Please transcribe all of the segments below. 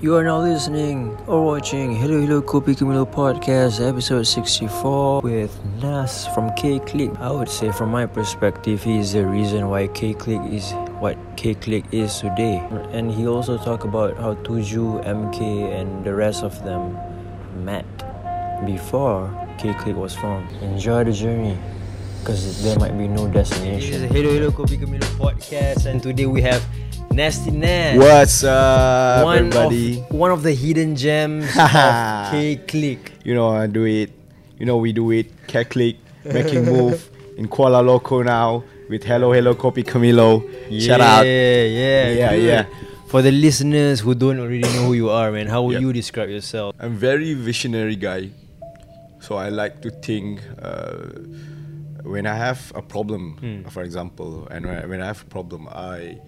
You are now listening or watching Hello Hello Kopi Kumilo podcast episode 64 with Nas from K Click. I would say from my perspective he is the reason why K Click is what K Click is today. And he also talked about how Tuju, MK and the rest of them met before K Click was formed. Enjoy the journey because there might be no destination. This is Hello Hello Kopi Kumilo podcast and today we have Nasty Nas. What's up, one everybody? Of, one of the hidden gems of K Click. You know, I do it. You know, we do it. Cat click, making move in Kuala Loco now with Hello Hello Kopi Camilo. Shout out. Yeah, yeah, Yeah, yeah. For the listeners who don't already know who you are, man, how would Yep. you describe yourself? I'm very visionary guy, so I like to think. Uh, when I have a problem, Hmm. for example, and when I, when I have a problem, I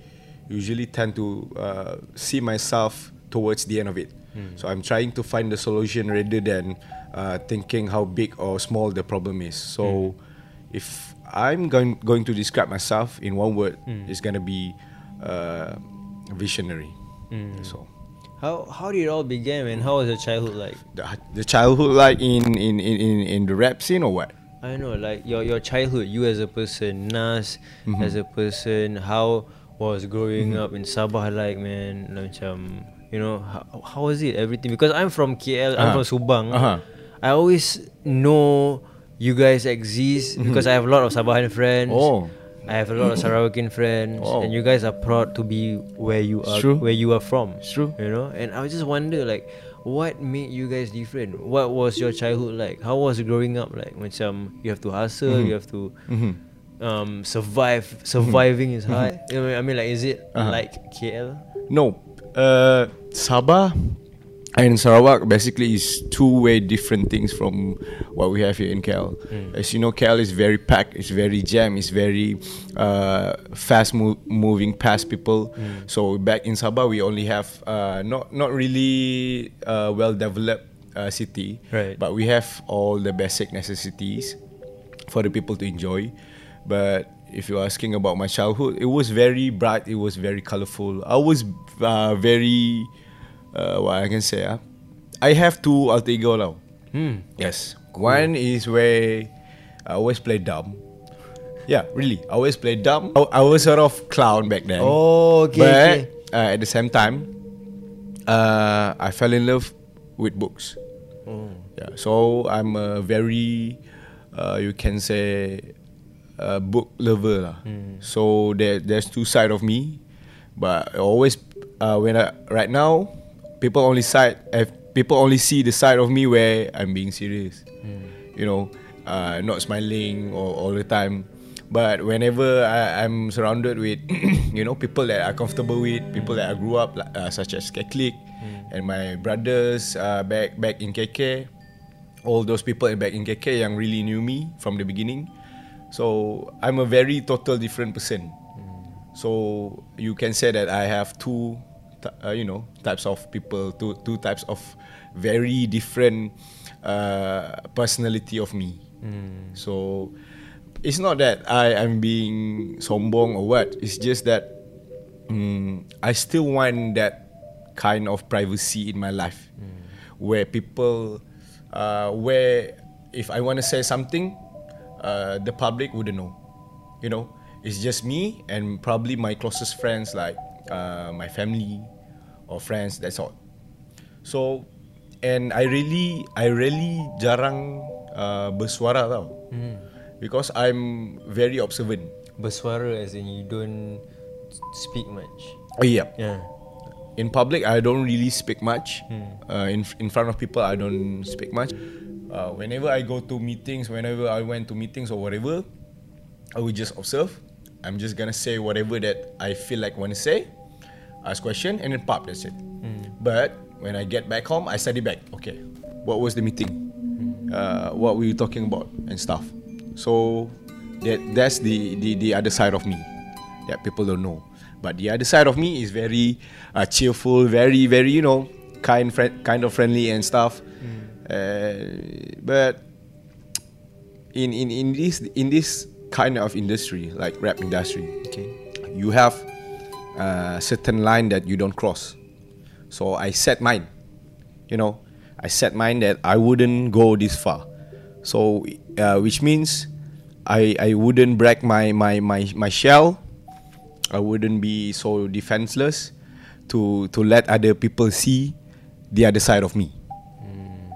usually tend to uh, see myself towards the end of it. Hmm. So I'm trying to find the solution rather than uh, thinking how big or small the problem is. So Hmm. if I'm going going to describe myself in one word, Hmm. it's gonna be uh, visionary. Hmm. So. How how did it all begin, and How was your childhood like? the, the childhood like in, in, in, in, in the rap scene or what? I don't know, like your your childhood, you as a person, Nas Mhm. as a person, how was growing Mm-hmm. up in Sabah like, man? Macam, you know, how, how was it? Everything because I'm from KL, I'm Uh-huh. from Subang. Uh-huh. I always know you guys exist because I have a lot of Sabahan friends. Mm-hmm. Oh. I have a lot of Sarawakian friends, Oh. and you guys are proud to be where you are, true. where you are from. It's true. You know, and I just wonder, like, what made you guys different? What was your childhood like? How was growing up like? Macam you have to hustle, Mhm. you have to Mm-hmm. um, survive. Surviving is hard. You know, I mean, like, is it Uh-huh. like KL? No, uh, Sabah and Sarawak basically is two way different things from what we have here in KL. As you know, KL is very packed, it's very jam, it's very uh, fast mo- moving past people. So back in Sabah, we only have uh, not not really uh, well developed uh, city, Right. but we have all the basic necessities for the people to enjoy. But if you're asking about my childhood, it was very bright. It was very colorful. I was uh, very, uh, what I can say, ah, I have two alter ego now. Hmm. Yes, one is where I always play dumb. Yeah, really, I always play dumb. I, I was sort of clown back then. Oh, okay, But okay. Uh, at the same time, uh, I fell in love with books. Oh. Yeah, so I'm a very, uh, you can say, a book lover lah. So there, there's two side of me, but I always uh, when I right now, people only side, people only see the side of me where I'm being serious. You know, uh, not smiling or all the time. But whenever I, I'm surrounded with, you know, people that are comfortable with, people that I grew up, uh, such as Keklik and my brothers uh, back back in KK, all those people back in KK yang really knew me from the beginning. So I'm a very total different person. So you can say that I have two, uh, you know, types of people, two two types of very different uh, personality of me. So it's not that I am being sombong or what. It's just that mm, I still want that kind of privacy in my life, where people, uh, where if I want to say something, uh, the public wouldn't know. You know, it's just me and probably my closest friends, like uh, my family or friends. That's all. So, and I really, I really jarang uh, bersuara tau, because I'm very observant. Bersuara as in you don't speak much. Oh, yeah. Yeah. In public, I don't really speak much. Uh, in in front of people, I don't speak much. Uh, whenever I go to meetings, whenever I went to meetings or whatever, I will just observe. I'm just gonna say whatever that I feel like want to say, ask question, and then pop. That's it. But when I get back home, I study back. Okay, what was the meeting? Uh, what were you talking about and stuff. So that that's the, the the other side of me that people don't know. But the other side of me is very uh, cheerful, very very you know kind friend, kind of friendly and stuff. Uh, but in, in in this in this kind of industry like rap industry, Okay. you have a certain line that you don't cross. So I set mine. You know, I set mine that I wouldn't go this far. So, uh, which means I I wouldn't break my my my my shell. I wouldn't be so defenseless to to let other people see the other side of me.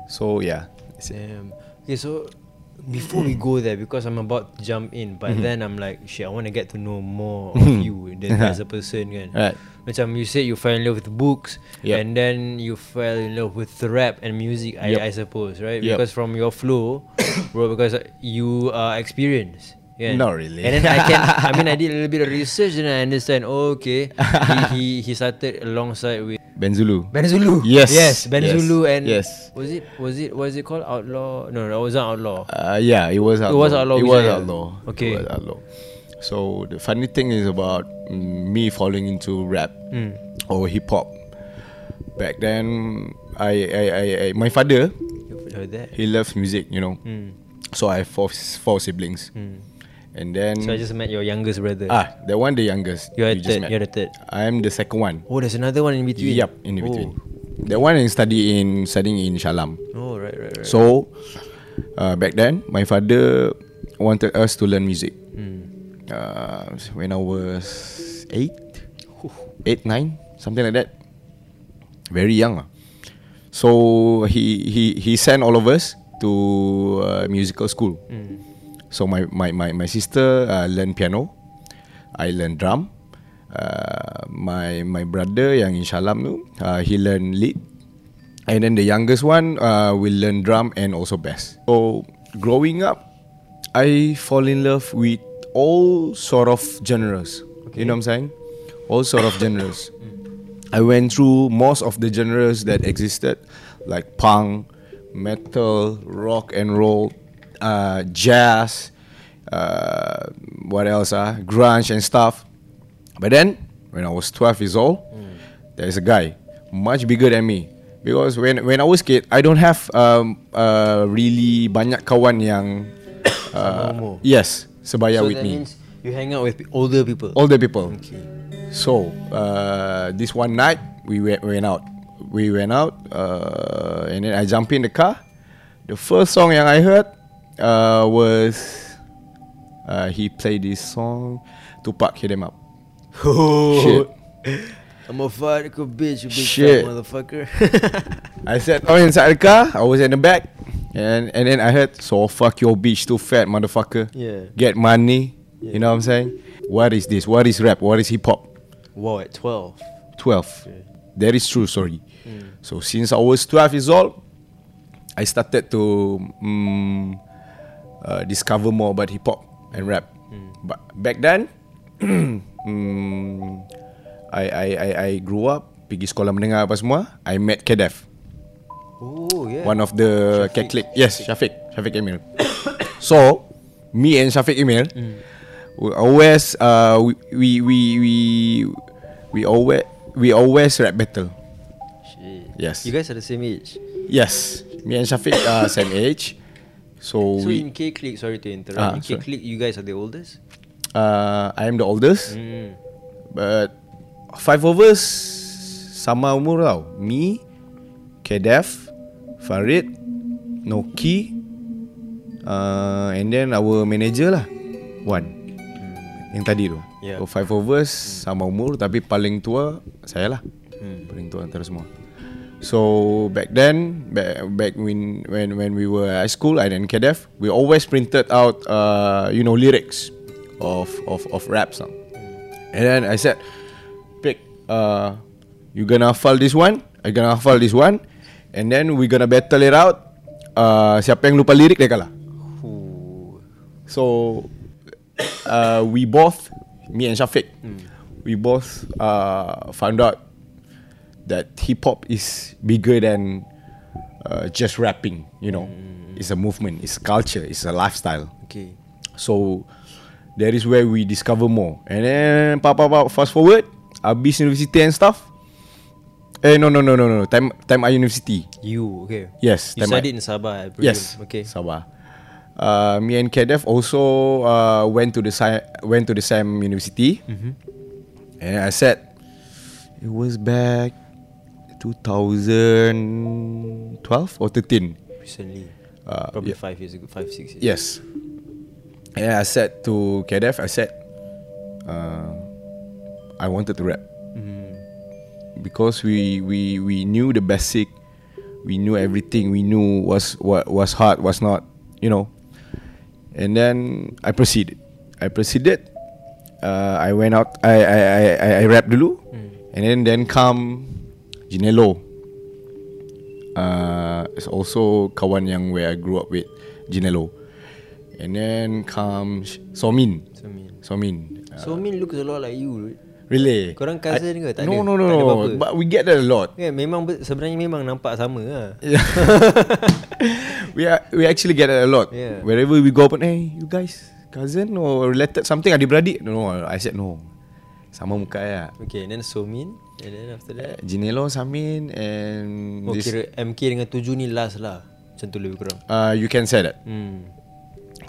So yeah, Damn. Okay, so before we go there, because I'm about to jump in, but Mm-hmm. then I'm like, shit, I want to get to know more of you than as a person, kan? Right. Macam you said you fell in love with books, Yep. and then you fell in love with rap and music, Yep. I, I suppose, right? Yep. Because from your flow, bro, because you are experienced. kan? Not really. And then I can, I mean, I did a little bit of research and I understand. Oh, okay, he, he he started alongside with Benzulu. Ben Zulu. Yes. Yes, Ben Yes. And Yes. was it was it was it called Outlaw? No, no, it wasn't Outlaw. Uh, yeah, it was outlaw. was outlaw It was outlaw. Okay. It was outlaw. So the funny thing is about mm, me falling into rap Hmm. or hip hop. Back then, I, I, I, I, my father, he loves music, you know. Hmm. So I have four, four siblings, Hmm. And then So I just met your youngest brother. ah, the one the youngest. You're you the third. You're the third. I'm the second one. Oh, there's another one in between. Yup, in between. The one is study in studying in Shalam. Oh, oh right, right, right. So uh, back then, my father wanted us to learn music. Hmm. Uh, when I was eight, eight, nine, something like that. Very young. ah. So he he he sent all of us to uh, musical school. Hmm. So my my my, my sister uh, learn piano. I learn drum. Uh, my my brother yang in Shalam tu, uh, he learn lead. And then the youngest one uh, will learn drum and also bass. So growing up, I fall in love with all sort of genres. You know what I'm saying? All sort of genres. I went through most of the genres that existed, like punk, metal, rock and roll, uh, jazz, uh, what else? Uh, grunge and stuff. But then, when I was 12 years old, there's a guy much bigger than me. Because when when I was kid, I don't have um, uh, really banyak kawan yang uh, yes sebaya so with that me. means you hang out with older people. Older people. Okay. So uh, this one night we went, went out. We went out uh, and then I jump in the car. The first song yang I heard uh, was uh, he played this song Tupac hit him up. Shit. I'm a fuck a bitch, you big Shit. fat motherfucker. I sat down inside the car. I was in the back, and and then I heard so fuck your bitch too fat motherfucker. Yeah. Get money. You know what I'm saying? What is this? What is rap? What is hip hop? wow, at 12. 12. That is true story. So since I was 12 years old, I started to mm, uh, discover more about hip hop and rap. But back then, mm, I, I I I grew up pergi sekolah menengah apa semua. I met Kedef, Oh, yeah. one of the Catholic. Yes, Shafiq, Shafiq Emil. so me and Shafiq Emil, we always uh, we we we we, we always we always rap battle. Shit. Yes. You guys are the same age. Yes, me and Shafiq are same age. So, So we, in K Click, sorry to interrupt. Ah, in K. Click, you guys are the oldest? uh, I am the oldest, Mm. but five of us sama umur tau. Me, Kedef, Farid, Noki, uh, and then our manager lah, Wan. Yang tadi tu. Yeah. So five of us sama umur tapi paling tua saya lah. Hmm. Paling tua antara semua. So back then, back, back when when when we were at school, I and Kedef, we always printed out uh, you know lyrics of of of rap song. And then I said, pick uh, you gonna hafal this one, I gonna hafal this one, and then we gonna battle it out. Uh, siapa yang lupa lirik dia kalah. Ooh. So uh, we both, me and Shafiq, we both uh, found out that hip hop is bigger than uh, just rapping. You know, it's a movement, it's a culture, it's a lifestyle. Okay. So that is where we discover more. And then pop pop pop fast forward, habis university and stuff. Eh no no no no no time time I university. You, okay. Yes, You time I- studied in Sabah, I presume. Yes. Okay. Sabah. Uh, me and Kedef also uh, went to the si- went to the same university, Mm-hmm. and I said it was back 2012 or 13. Recently. Uh, Probably yeah. five years ago, five, six years. Yes. And I said to KDF, I said, uh, I wanted to rap Mm. because we we we knew the basic, we knew everything, we knew was what was hard, was not, you know. And then I proceeded. I proceeded. Uh, I went out. I I I I, I rap dulu, and then then come Jinelo. Uh, it's also kawan yang where I grew up with, Jinelo. And then comes Somin. So mean. Somin. Uh, looks a lot like you. really? Korang cousin ke? Tak no, ada? No, no, Tak no. But we get that a lot. Ya, memang be- sebenarnya memang nampak sama lah. Yeah. we are, we actually get that a lot. Yeah. Wherever we go, but hey, you guys cousin or related something adik-beradik? No, I said no. Sama muka ya. Okay, and then Somin And then after that Jinelo, Samin and Oh this, kira MK dengan tujuh ni last lah Macam tu lebih kurang uh, you can say that. Hmm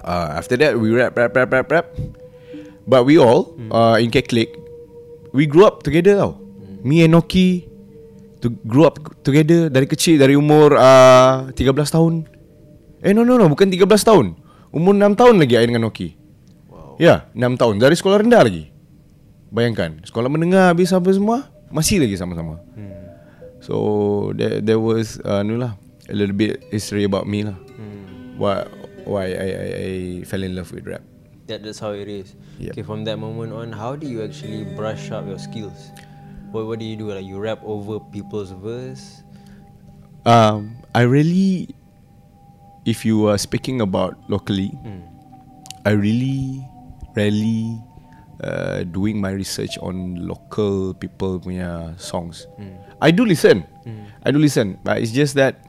Uh, after that, we rap, rap, rap, rap, rap. But we all uh, in K Click, we grew up together tau. Me and Noki to grew up together dari kecil dari umur uh, 13 tahun. Eh no no no bukan 13 tahun. Umur 6 tahun lagi I dengan Noki. Wow Ya, 6 tahun dari sekolah rendah lagi. Bayangkan, sekolah menengah habis apa semua masih lagi sama-sama. hmm. So there there was uh, no lah a little bit history about me lah. Hmm. Why why I, I I fell in love with rap. That, that's how it is Yep. Okay from that moment on How do you actually brush up your skills? What, what do you do? Like you rap over people's verse? Um, I really, if you are speaking about locally, Hmm. I really, rarely uh, doing my research on local people punya songs. I do listen, I do listen, but it's just that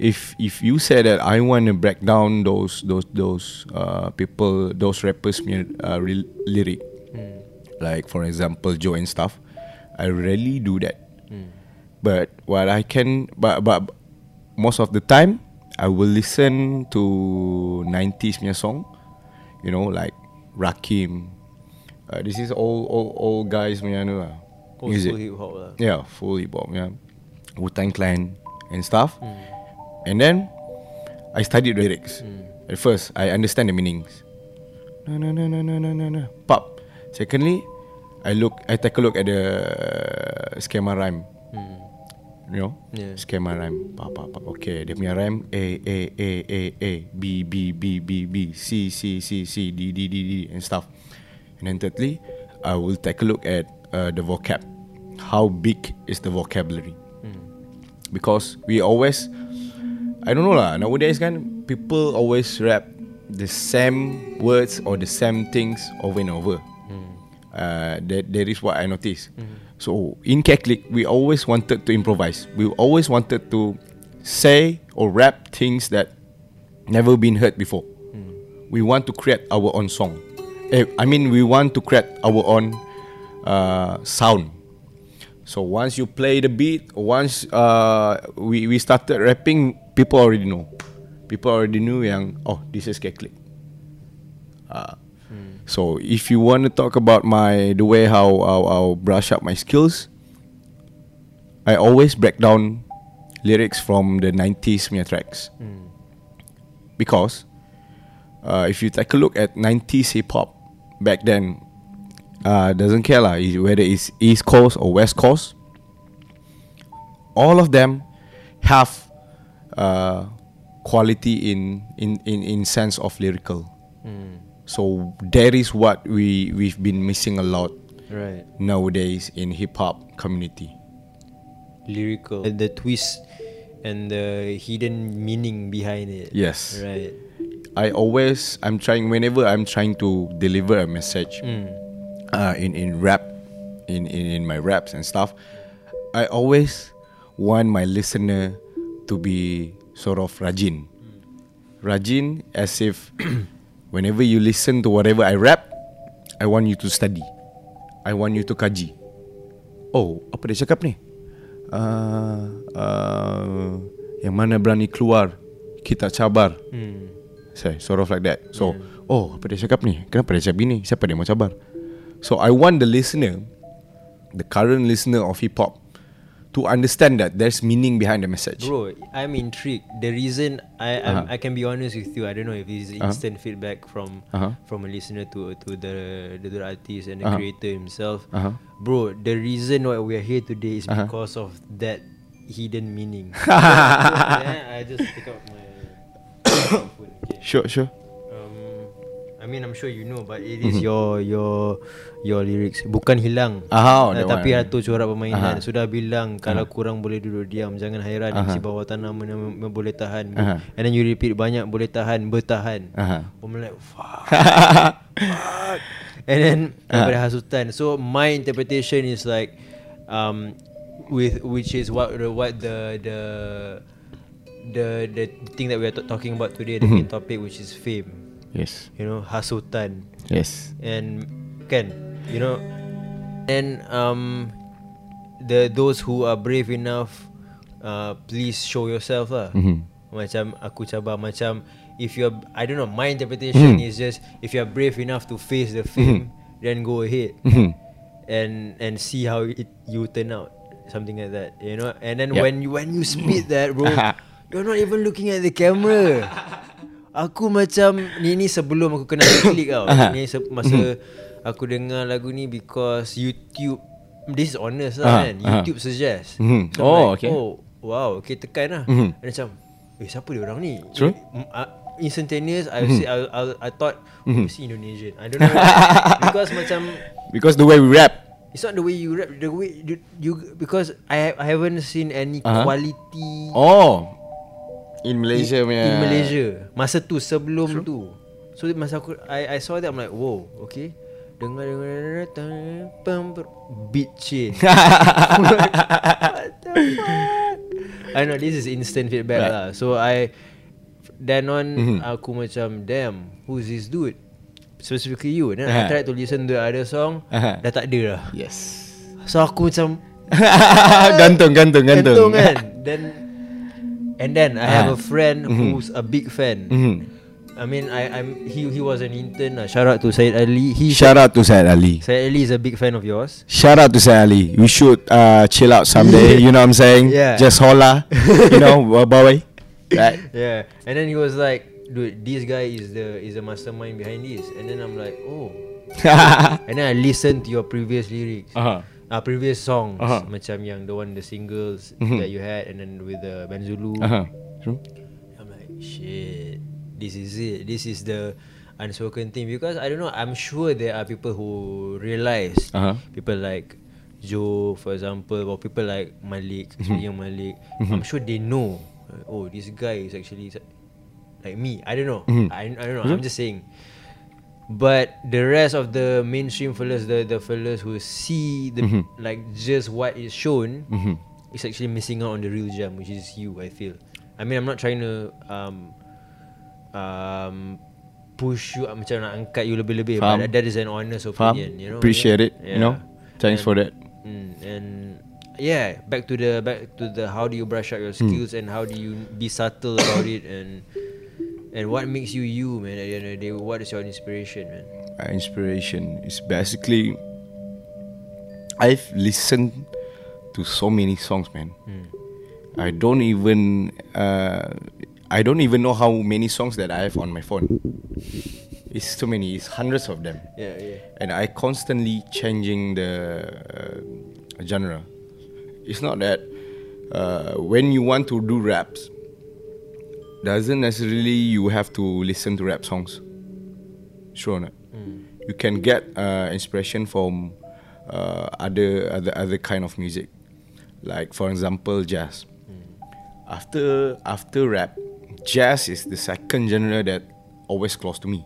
if if you say that I want to break down those those those uh, people, those rappers punya uh, re- lyric, Hmm. like for example Joe and stuff, I rarely do that. Hmm. But what I can, but but most of the time, I will listen to 90s punya song, you know, like Rakim. Uh, this is all all all guys punya anu lah. Old music. school hip hop lah Yeah, full hip hop. Yeah, Wu Tang Clan and stuff. Hmm. And then I studied lyrics. Hmm. At first, I understand the meanings. No, no, no, no, no, no, no, no. Pop. Secondly, I look, I take a look at the schema rhyme. Hmm. You know, Yeah. schema rhyme. Pop, pop, pop. Okay, dia punya rhyme A, A, A, A, A, B, B, B, B, B, C, C, C, C, D, D, D, D, and stuff. And then thirdly, I will take a look at uh, the vocab. How big is the vocabulary? Hmm. because we always I don't know lah nowadays kan people always rap the same words or the same things over and over. Uh, that, that is what I noticed so in Catholic we always wanted to improvise. We always wanted to say or rap things that never been heard before. We want to create our own song eh, I mean we want to create our own uh, sound so once you play the beat, once uh, we we started rapping, people already know. People already knew yang oh this is Catholic. Uh, So if you want to talk about my the way how I'll, I'll brush up my skills, I always break down lyrics from the 90s punya tracks Hmm. because uh, if you take a look at 90s hip hop back then, uh, doesn't care lah whether it's East Coast or West Coast. All of them have uh, quality in, in, in, in sense of lyrical. Hmm. So that is what we we've been missing a lot Right nowadays in hip hop community. Lyrical The twist And the hidden meaning behind it Yes. Right I always I'm trying whenever I'm trying to deliver a message. Hmm. uh, in in rap, in, in in my raps and stuff, I always want my listener to be sort of rajin, rajin as if whenever you listen to whatever I rap, I want you to study, I want you to kaji. Oh, apa dia cakap ni? Uh, uh, yang mana berani keluar, kita cabar. Hmm. Say, sort of like that. So, oh, apa dia cakap ni? Kenapa dia cakap gini? Siapa dia mau cabar? So, I want the listener, the current listener of hip hop, to understand that there's meaning behind the message. Bro, I'm intrigued. The reason I Uh-huh. I can be honest with you, I don't know if this is instant feedback from Uh-huh. from a listener to to the the, the artist and the Uh-huh. creator himself. Uh-huh. Bro, the reason why we are here today is Uh-huh. because of that hidden meaning. yeah, I just pick up my. Sure, sure. Um, I mean, I'm sure you know, but it is your your your lyrics. Bukan hilang. Mm-hmm. Ah, Uh, tapi one. atur corak permainan. Aha. Sudah bilang kalau kurang boleh duduk diam, jangan hairan Aha. isi bawah tanah mana mana boleh tahan. Aha. And then you repeat banyak boleh tahan, bertahan. Aha. I'm like fuck. And then daripada hasutan. So my interpretation is like um with which is what the what the the the the thing that we are t- talking about today, the main topic which is fame. Yes. You know, hasutan. Yes. And can you know and um the those who are brave enough uh please show yourself lah. Mhm. Macam aku cabar macam if you're I don't know my interpretation Mhm. is just if you're brave enough to face the fame then go ahead Mhm. and and see how it you turn out something like that you know and then Yep. when you when you spit that bro you're not even looking at the camera aku macam ni ni sebelum aku kenal klik tau ni se- masa aku dengar lagu ni because YouTube this is honest lah kan aha. YouTube suggest Mhm. So Oh, like, okay. oh wow okay tekan lah Mhm. and macam eh siapa dia orang ni True. Uh, instantaneous I Mhm. see I, I, I thought oh, mesti Indonesian I don't know why. because macam Because the way we rap. It's not the way you rap, the way you, you because I I haven't seen any Uh-huh. quality Oh. In Malaysia punya. in Malaysia. Masa tu sebelum tu. So masa aku I I saw that I'm like, whoa, okay. Dengar dengar dengar pam beat change. What the fuck? I know this is instant feedback Right. lah. So I then on Mhm. aku macam damn, who's this dude? Specifically you. Then I Uh-huh. tried to listen to the other song, Uh-huh. dah tak ada lah. Yes. So aku macam gantung, gantung, gantung. Gantung kan Then And then I have Ah. a friend Mhm. Who's a big fan Mhm. I mean I I'm he he was an intern uh, Shout out to Syed Ali He Shout out to Syed Ali. Syed Ali is a big fan of yours Shout out to Syed Ali. We should uh, chill out someday. you know what I'm saying? Yeah. Just holla. you know, boy. Right. Yeah And then he was like Dude this guy is the Is the mastermind behind this And then I'm like Oh And then I listened to your previous lyrics Uh-huh. Uh, Previous songs Uh-huh. Macam yang the one The singles Mhm. That you had And then with the Benzulu uh-huh. True. I'm like, shit, this is it. This is the unspoken thing. Because I don't know, I'm sure there are people who realize, Uh-huh. people like Joe, for example, or people like Malik, Mm-hmm. of Malik, I'm sure they know, uh, oh, this guy is actually like me. I don't know. Mhm. I, I don't know. I'm just saying. But the rest of the mainstream fellas, the the fellas who see the Mhm. like just what is shown, Mhm. is actually missing out on the real gem, which is you. I feel. I mean, I'm not trying to um um push you macam nak angkat you lebih-lebih, Faham. but that is an honest Faham. opinion. You know. Appreciate it. You know. Thanks And- for that. Mm, and yeah, back to the back to the how do you brush up your Hmm. skills and how do you be subtle about it and and what makes you you, man? At the end of the day, what is your inspiration, man? My inspiration is basically I've listened to so many songs, man. Mm. I don't even uh, I don't even know how many songs that I have on my phone. It's too many. It's hundreds of them, Yeah, yeah. and I constantly changing the uh, genre. It's not that uh, when you want to do raps, doesn't necessarily you have to listen to rap songs. Sure or not? Mm. You can get uh, inspiration from uh, other other other kind of music, like for example jazz. After after rap, jazz is the second genre that always close to me.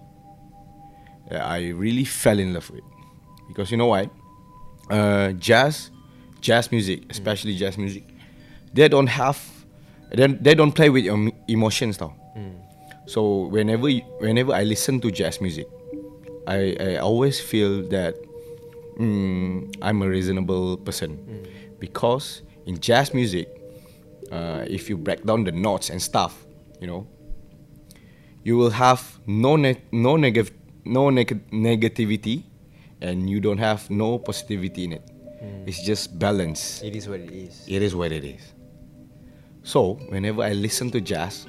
I really fell in love with because you know why? Uh, jazz, jazz music, especially jazz music, they don't have, they they don't play with your emotions though. Mm. So whenever whenever I listen to jazz music, I, I always feel that mm, I'm a reasonable person because in jazz music, uh, if you break down the notes and stuff, you know, you will have no ne- no negative no neg- negativity, and you don't have no positivity in it. It's just balance. It is what it is. It is what it is. So whenever I listen to jazz,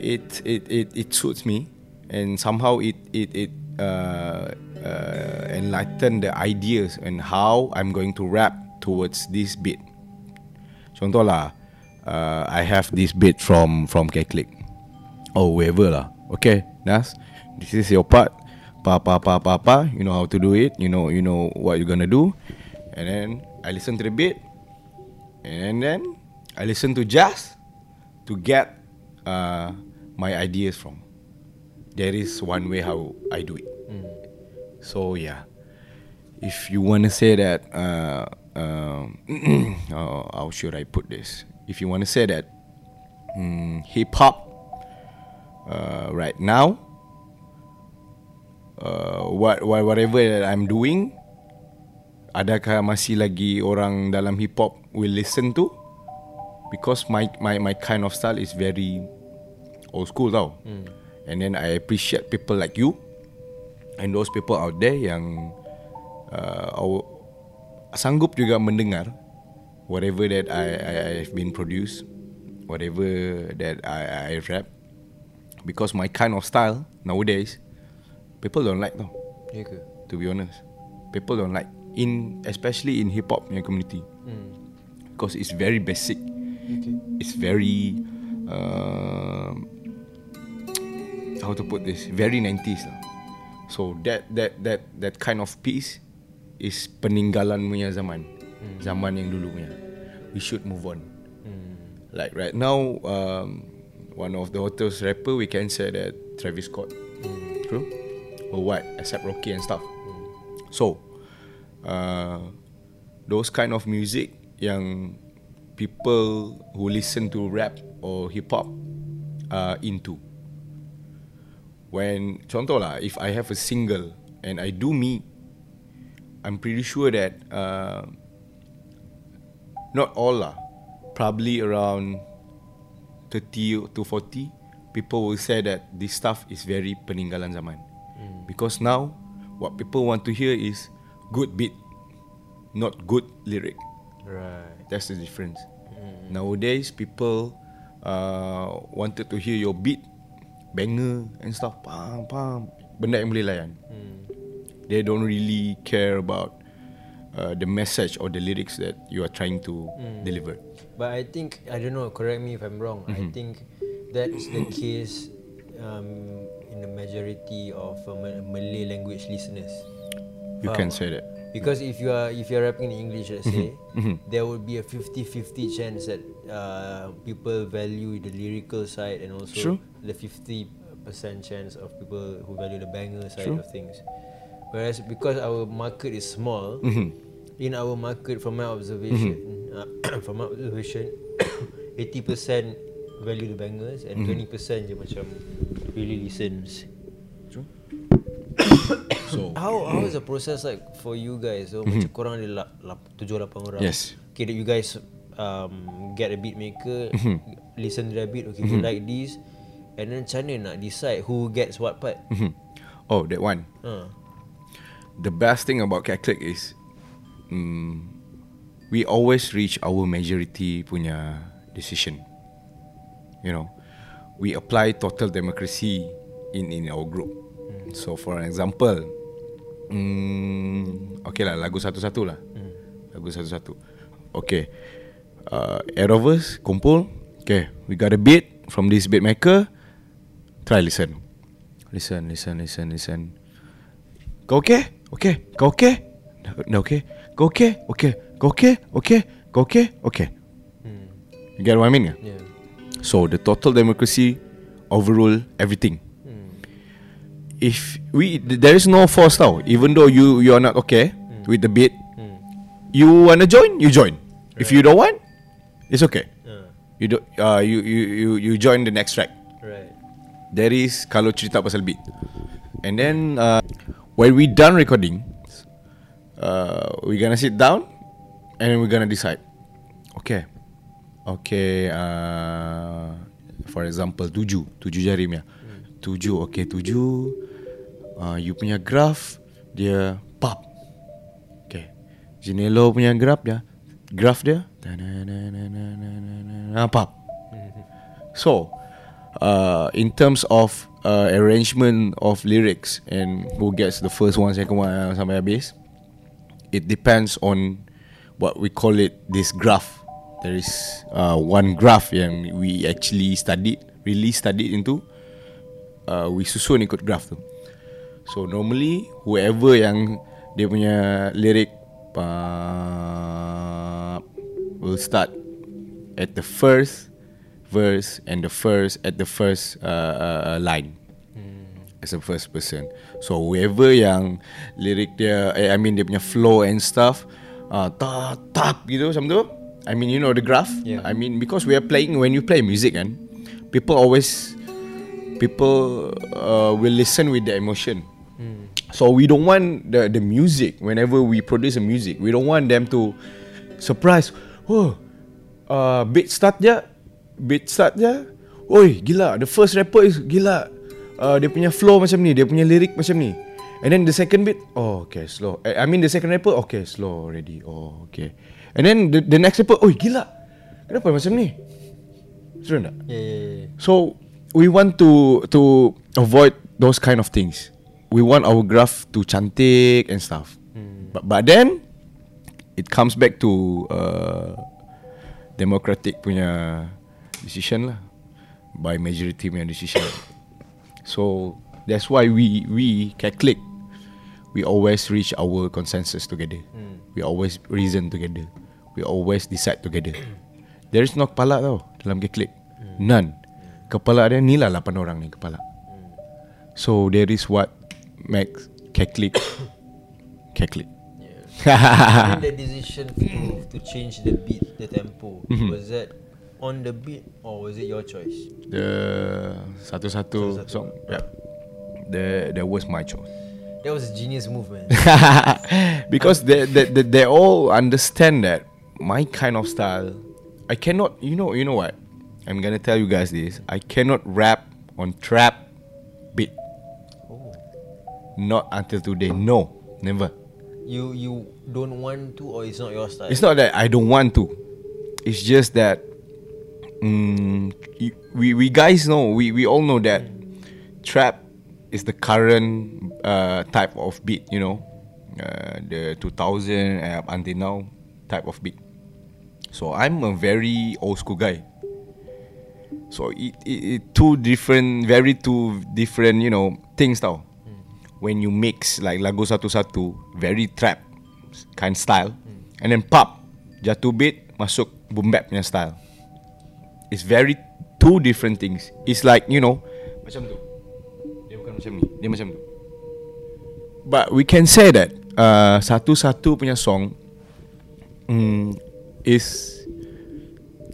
it it it, it suits me, and somehow it it it uh, uh, enlighten the ideas and how I'm going to rap towards this beat. Contoh lah, uh, I have this beat from from K-Click. Oh, whoever lah. Okay, Nas, this is your part. Pa pa pa pa pa. You know how to do it. You know you know what you're gonna do. And then I listen to the beat, and then I listen to jazz to get uh, my ideas from. There is one way how I do it. So yeah, if you want to say that, uh, um, uh, how should I put this? If you want to say that mm, hip hop uh, right now, uh, what, what whatever that I'm doing, adakah masih lagi orang dalam hip hop will listen to? Because my my my kind of style is very old school tau. And then I appreciate people like you and those people out there yang uh, sanggup juga mendengar whatever that I I I've been produced, whatever that I I rap. Because my kind of style nowadays, people don't like tau. Ya ke? To be honest, people don't like in especially in hip hop punya community. Because it's very basic. Okay. It's very uh, how to put this very 90s lah. So that that that that kind of piece is peninggalan punya zaman. Zaman yang dulu punya. We should move on. Like right now um, one of the hottest rapper we can say that Travis Scott. True? Or what? Except Rocky and stuff. So uh, those kind of music yang people who listen to rap or hip hop are into. When contoh lah, if I have a single and I do me, I'm pretty sure that uh, not all lah, probably around 30 to 40 people will say that this stuff is very peninggalan zaman. Because now what people want to hear is good beat, not good lyric. Right. That's the difference. Nowadays, people uh, wanted to hear your beat, banger and stuff. Pam, pam. Benda yang boleh layan. They don't really care about uh, the message or the lyrics that you are trying to deliver. But I think I don't know. Correct me if I'm wrong. I think that's the case um, in the majority of uh, Ma- Malay language listeners. You can say that. Because if you are if you're rapping in English, let's say, there would be a 50-50 chance that uh, people value the lyrical side and also True. the 50 percent chance of people who value the banger side True. of things. Whereas because our market is small, in our market, from my observation, uh, from my observation, 80% value the bangers and 20% je macam really listens. So, How how is the process like for you guys? So macam korang ada la, la, tujuh lapan orang. Yes. Okay, that you guys um, get a beat maker, listen to that beat. Okay, you like this, and then macam mana nak decide who gets what part? oh, that one. Uh. The best thing about Cat Click is mm, we always reach our majority punya decision. You know, we apply total democracy in in our group. So for example, mm, okay lah lagu satu-satu lah. Lagu satu-satu. Okay. Uh, us kumpul. Okay, we got a beat from this beat maker. Try listen. Listen, listen, listen, listen. Kau okay? Okay. Kau okay? No, okay. Kau okay? Okay. Kau okay? Okay. Kau okay? Okay. You get what I mean? Yeah? Yeah. So the total democracy overrule everything. If we there is no force now, even though you you are not okay with the beat, you wanna join, you join. If you don't want, it's okay. Uh, You do, uh, you you you you join the next track. right. There is kalau cerita pasal beat. And then uh, when we done recording, uh, we gonna sit down and then we gonna decide. Okay, okay. Uh, for example, tujuh, tujuh jari punya. Tujuh, okay, tujuh. Uh, you punya graph dia pop. Okay, Janelo punya graph dia graph dia apa so uh, in terms of uh, arrangement of lyrics and who gets the first one second one uh, sampai habis it depends on what we call it this graph. There is uh, one graph yang we actually studied really studied into uh, we susun ikut graph tu so normally whoever yang dia punya lyric uh, will start at the first verse and the first at the first uh, uh, line as a first person. So whoever yang lirik dia, eh, I mean dia punya flow and stuff, uh, tap tap gitu macam tu. I mean you know the graph. Yeah. I mean because we are playing when you play music kan, people always people uh, will listen with the emotion. So we don't want the the music whenever we produce a music, we don't want them to surprise. Oh, uh, beat start je, beat start je. Oi, gila. The first rapper is gila. Uh, dia punya flow macam ni, dia punya lirik macam ni. And then the second beat, oh okay slow. I I mean the second rapper, okay slow already. Oh okay. And then the, the next rapper, oi gila. Kenapa macam ni? Seru tak? Yeah, yeah, yeah. So we want to to avoid those kind of things. We want our graph to cantik and stuff. But but then it comes back to uh, democratic punya decision lah by majority punya decision. So that's why we we can click. We always reach our consensus together. We always reason together. We always decide together. There is no kepala tau dalam K-Click. None. Kepala dia ni lah 8 orang ni kepala. So there is what makes K-Click K-Click. And then the decision to to change the beat, the tempo, Mm-hmm. was that on the beat or was it your choice? The satu-satu song. Yeah. The that was my choice. That was a genius move, man. because they, they they they all understand that my kind of style I cannot you know you know what I'm gonna tell you guys this I cannot rap on trap. Not until today. No never. You you don't want to or it's not your style? it's not that I don't want to. It's just that mm, we we guys know we we all know that trap is the current uh, type of beat you know? Uh, the 2000 uh, until now type of beat. So I'm a very old school guy. So it, it, it two different very two different you know things tau when you mix like lagu satu-satu very trap kind style and then pop jatuh beat masuk boom bap punya style. It's very two different things. It's like you know macam tu. Dia bukan macam ni. Dia macam tu. But we can say that uh, satu-satu punya song mm, is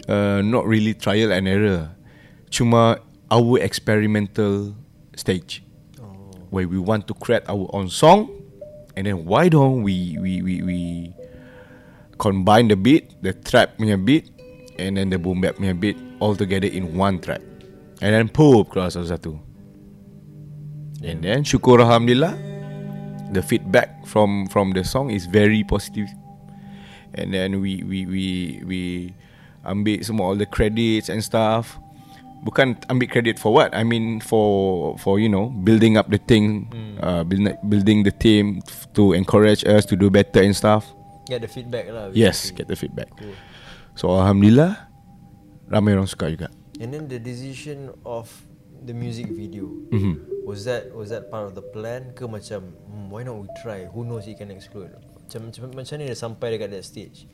uh, not really trial and error. Cuma our experimental stage where we want to create our own song and then why don't we we we, we combine the beat the trap punya beat and then the boom bap punya beat all together in one track. And then pop keluar satu-satu. And then syukur alhamdulillah the feedback from from the song is very positive. And then we we we we ambil semua all the credits and stuff bukan ambil credit for what I mean for for you know building up the thing uh, build, building the team to encourage us to do better and stuff Get the feedback lah. yes basically. get the feedback Cool. so alhamdulillah ramai orang suka juga And then the decision of the music video Mhm. was that was that part of the plan ke macam hmm, why not we try who knows it can explode macam macam, macam ni dia sampai dekat that stage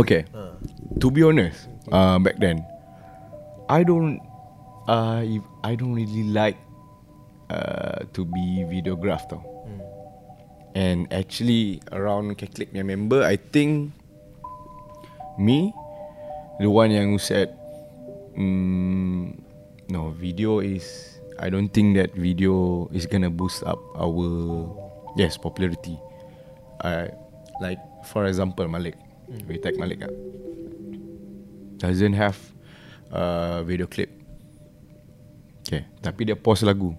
okay ha. to be honest uh, back then I don't uh, if- I don't really like uh, to be videographed tau. And actually around Keklik punya member I think me the one yang who said mm, no video is I don't think that video is gonna boost up our yes popularity. I like for example Malik. We take Malik ah. Doesn't have uh, video clip okay tapi dia post lagu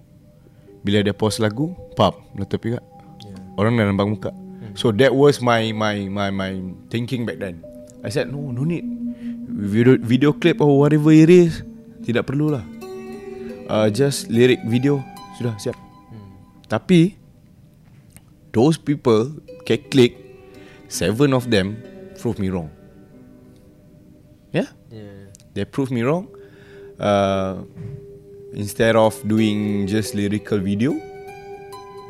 bila dia post lagu pop meletup juga Yeah. orang dah nampak muka Hmm. So that was my my my my thinking back then. I said no, no need video video clip or whatever it is. Tidak perlulah. Uh, just lyric video sudah siap. Tapi those people can click seven of them prove me wrong. Yeah, Yeah. they prove me wrong. Uh, instead of doing just lyrical video,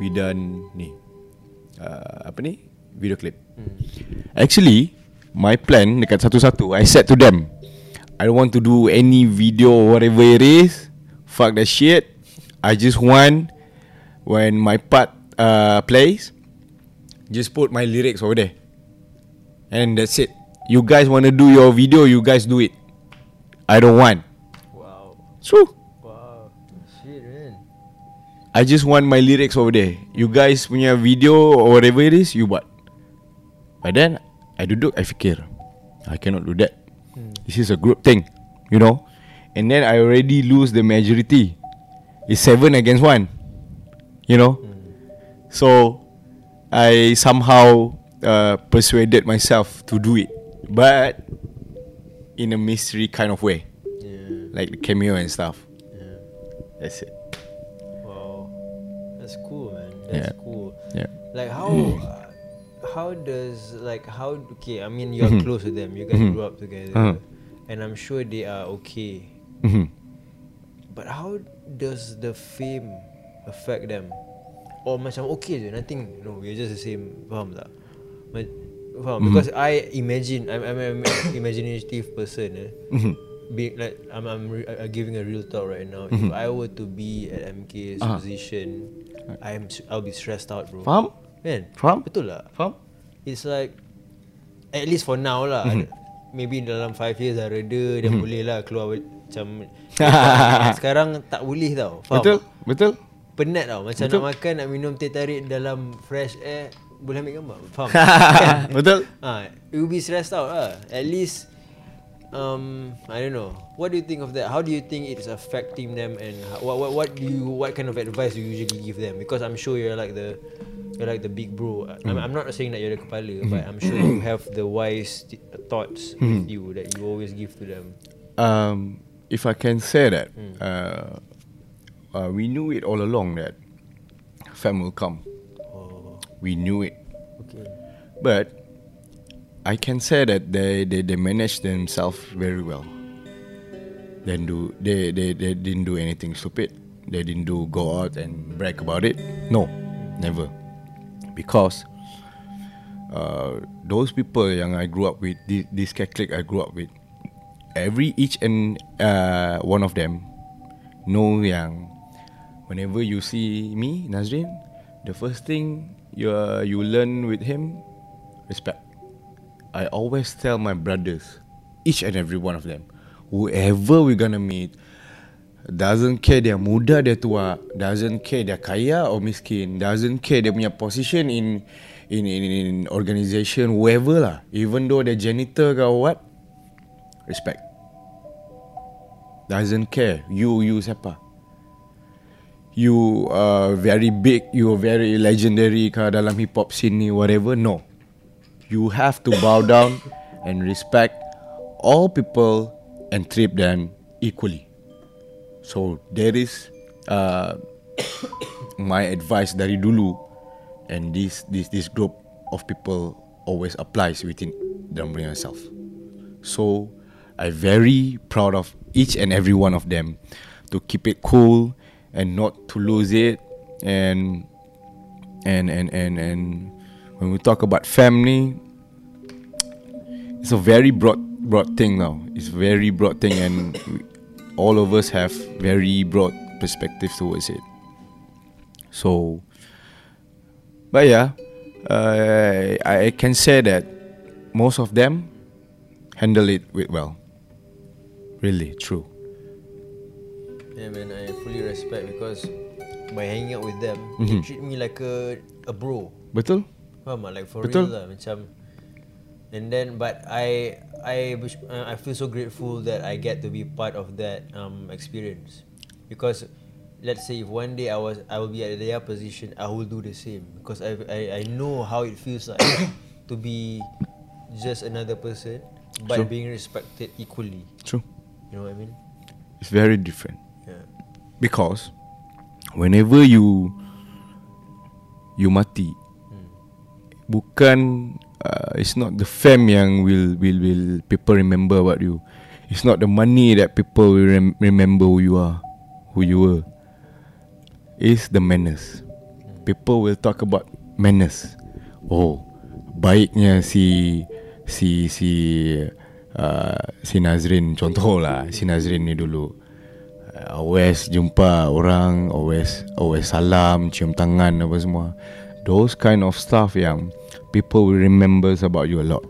we done ni uh, apa ni video clip. Actually, my plan dekat satu-satu, I said to them, I don't want to do any video or whatever it is. Fuck that shit. I just want when my part uh, plays, just put my lyrics over there, and that's it. You guys want to do your video, you guys do it. I don't want. Wow. So Wow. Shit, man. I just want my lyrics over there. You guys punya video or whatever it is, you buat. But then, I duduk, I fikir. I cannot do that. This is a group thing, you know. And then I already lose the majority. It's seven against one, you know. So, I somehow uh, persuaded myself to do it, but in a mystery kind of way, Yeah. like the cameo and stuff. Yeah. That's it. That's cool, man. That's Yeah. cool. Yeah. Like how uh, how does like how okay, I mean you're close to them. You guys grew up together. Uh-huh. And I'm sure they are okay. Mhm. But how does the fame affect them? Or macam okay je, nothing. No, we're just the same. Faham tak? Ma- Faham? Because I imagine, I'm, I'm an imaginative person. Eh. Mhm. Be, like I'm, I'm re- uh, giving a real talk right now. If I were to be at MK's Ah. position, I'm s- I'll be stressed out, bro. Faham? Kan? Faham? Betul tak? Faham? It's like At least for now lah Maybe dalam 5 years dah reda Dah boleh lah keluar Macam Sekarang tak boleh tau Faham Betul? Betul? Penat tau Macam Betul. nak makan Nak minum teh tarik Dalam fresh air Boleh ambil gambar Faham? Betul? ha, It will be stressed out lah At least um, I don't know. What do you think of that? How do you think it's affecting them And what, what, what do you What kind of advice do you usually give them? Because I'm sure you're like the You're like the big bro. I'm, I'm not saying that you're the kepala But I'm sure you have the wise thoughts with you That you always give to them. Um, if I can say that, uh, uh, we knew it all along that fam will come. Oh. We knew it, Okay. But I can say that they they, they managed themselves very well. Then do they, they they didn't do anything stupid. They didn't do go out and brag about it. No, never. Because uh, those people yang I grew up with, this, this Catholic I grew up with, every each and uh, one of them know yang whenever you see me Nazrin, the first thing you uh, you learn with him respect. I always tell my brothers, each and every one of them, whoever we gonna meet, doesn't care dia muda dia tua, doesn't care dia kaya or miskin, doesn't care dia punya position in in in, in organization, whoever lah, even though dia janitor ke what, respect. Doesn't care you you siapa. You are very big, you are very legendary ke dalam hip hop scene ni whatever. No. You have to bow down and respect all people and treat them equally. So there is uh, my advice dari dulu and this this this group of people always applies within them yourself. So I very proud of each and every one of them to keep it cool and not to lose it and and and and and when we talk about family it's a very broad broad thing now. It's very broad thing and we, all of us have very broad perspective towards it. So but yeah uh, I can say that most of them handle it with well really true. Yeah man I fully respect because By hanging out with them They treat me like a A bro. Betul Faham tak? Like for Betul. real lah Macam And then But I I uh, I feel so grateful That I get to be part of that um, Experience Because let's say if one day I was I will be at their position, I will do the same because I I, I know how it feels like to be just another person but True. being respected equally. True. You know what I mean? It's very different. Yeah. Because whenever you you mati, bukan uh, it's not the fame yang will will will people remember about you. It's not the money that people will rem- remember who you are, who you were. It's the manners. People will talk about manners. Oh, baiknya si si si uh, si Nazrin contoh lah si Nazrin ni dulu uh, always jumpa orang always always salam cium tangan apa semua those kind of stuff yang people will remember about you a lot.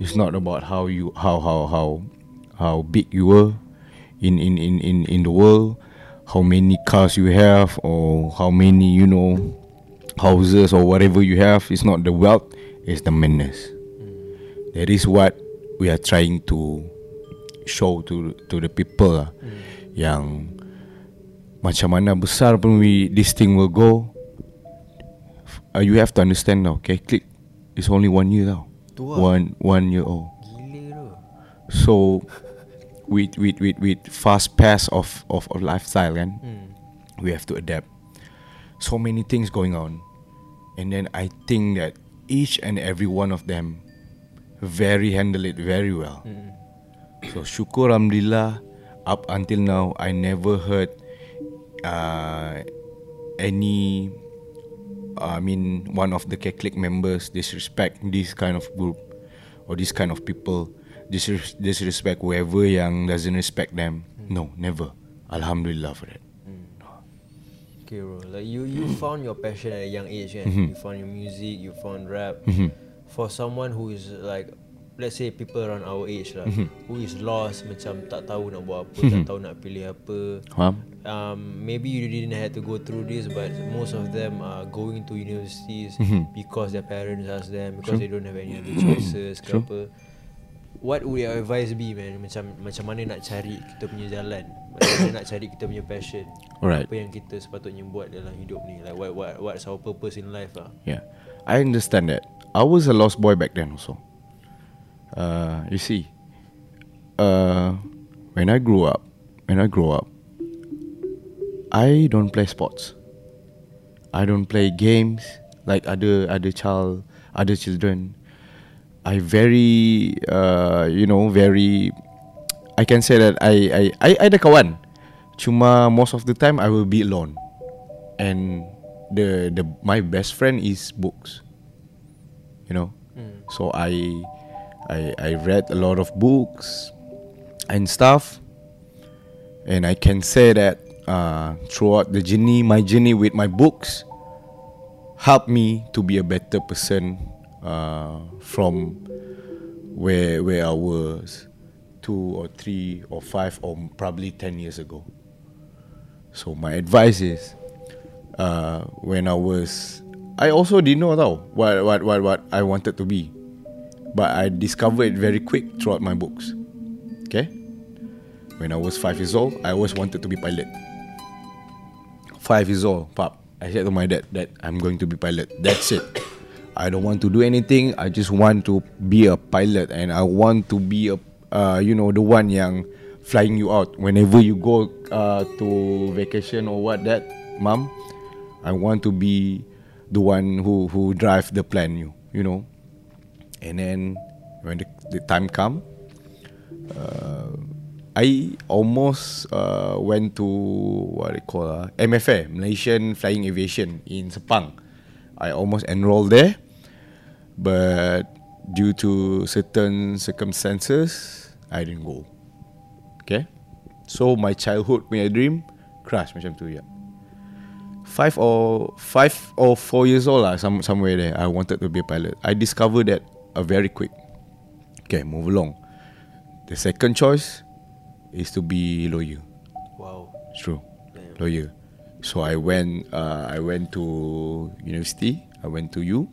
It's not about how you how how how how big you were in in in in in the world how many cars you have or how many you know houses or whatever you have. It's not the wealth it's the manners that is what we are trying to show to to the people lah. Yang macam mana besar pun we this thing will go uh, you have to understand now okay? Click it's only one year now Tu one one year old. Gila so with with with with fast pace of of, of lifestyle kan? Hmm. we have to adapt. So many things going on. And then i think that each and every one of them very handle it very well. Hmm. so syukur alhamdulillah up until now i never heard uh, any i mean one of the Catholic members disrespect this kind of group or this kind of people disres- disrespect whoever yang doesn't respect them no never alhamdulillah for that Okay bro, like you you found your passion at a young age kan. Mhm. You found your music, you found rap. Mhm. For someone who is like let's say people around our age lah Mhm. who is lost macam tak tahu nak buat apa, tak tahu nak pilih apa. Faham? Um, maybe you didn't have to go through this but most of them are going to universities Mhm. because their parents ask them because they don't have any other choices ke True. apa. What would your advice be man Macam macam mana nak cari kita punya jalan Macam mana nak cari kita punya passion Alright. apa yang kita sepatutnya buat dalam hidup ni like what what what's our purpose in life lah Yeah, I understand that. I was a lost boy back then also. Uh, you see, uh, when I grew up, when I grow up, I don't play sports. I don't play games like other other child, other children. I very, uh, you know, very. I can say that I I I, ada kawan. Cuma most of the time I will be alone, and the the my best friend is books. You know, Hmm. so I I I read a lot of books and stuff, and I can say that uh, throughout the journey, my journey with my books helped me to be a better person uh, from where where I was two or three or five or probably ten years ago. So my advice is, uh, when I was, I also didn't know tau what what what what I wanted to be, but I discovered it very quick throughout my books. Okay, when I was five years old, I always wanted to be pilot. Five years old, pop. I said to my dad that I'm going to be pilot. That's it. I don't want to do anything. I just want to be a pilot, and I want to be a, uh, you know, the one yang flying you out whenever you go uh, to vacation or what that, mom. I want to be the one who who drive the plane, you, you know. And then when the, the time come, uh, I almost uh, went to what they call uh, MFA Malaysian Flying Aviation in Sepang. I almost enrolled there, but due to certain circumstances, I didn't go. Okay, so my childhood punya dream crash macam tu ya. Five or five or four years old lah, some somewhere there. I wanted to be a pilot. I discovered that uh, very quick. Okay, move along. The second choice is to be lawyer. wow True, Damn. lawyer. So I went. Uh, I went to university. I went to U.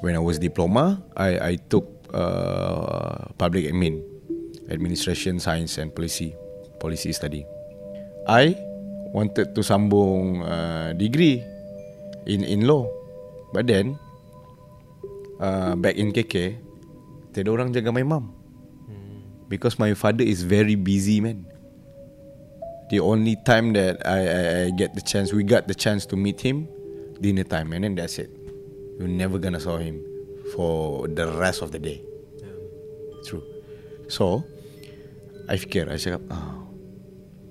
When I was diploma, I I took uh, public admin, administration science and policy, policy study. I wanted to sambung uh, degree in in law. But then uh, back in KK, tiada orang jaga my mom. Because my father is very busy man. The only time that I, I, I get the chance, we got the chance to meet him, dinner time, and then that's it. You're never gonna saw him for the rest of the day. True. So, I fikir, I cakap, ah,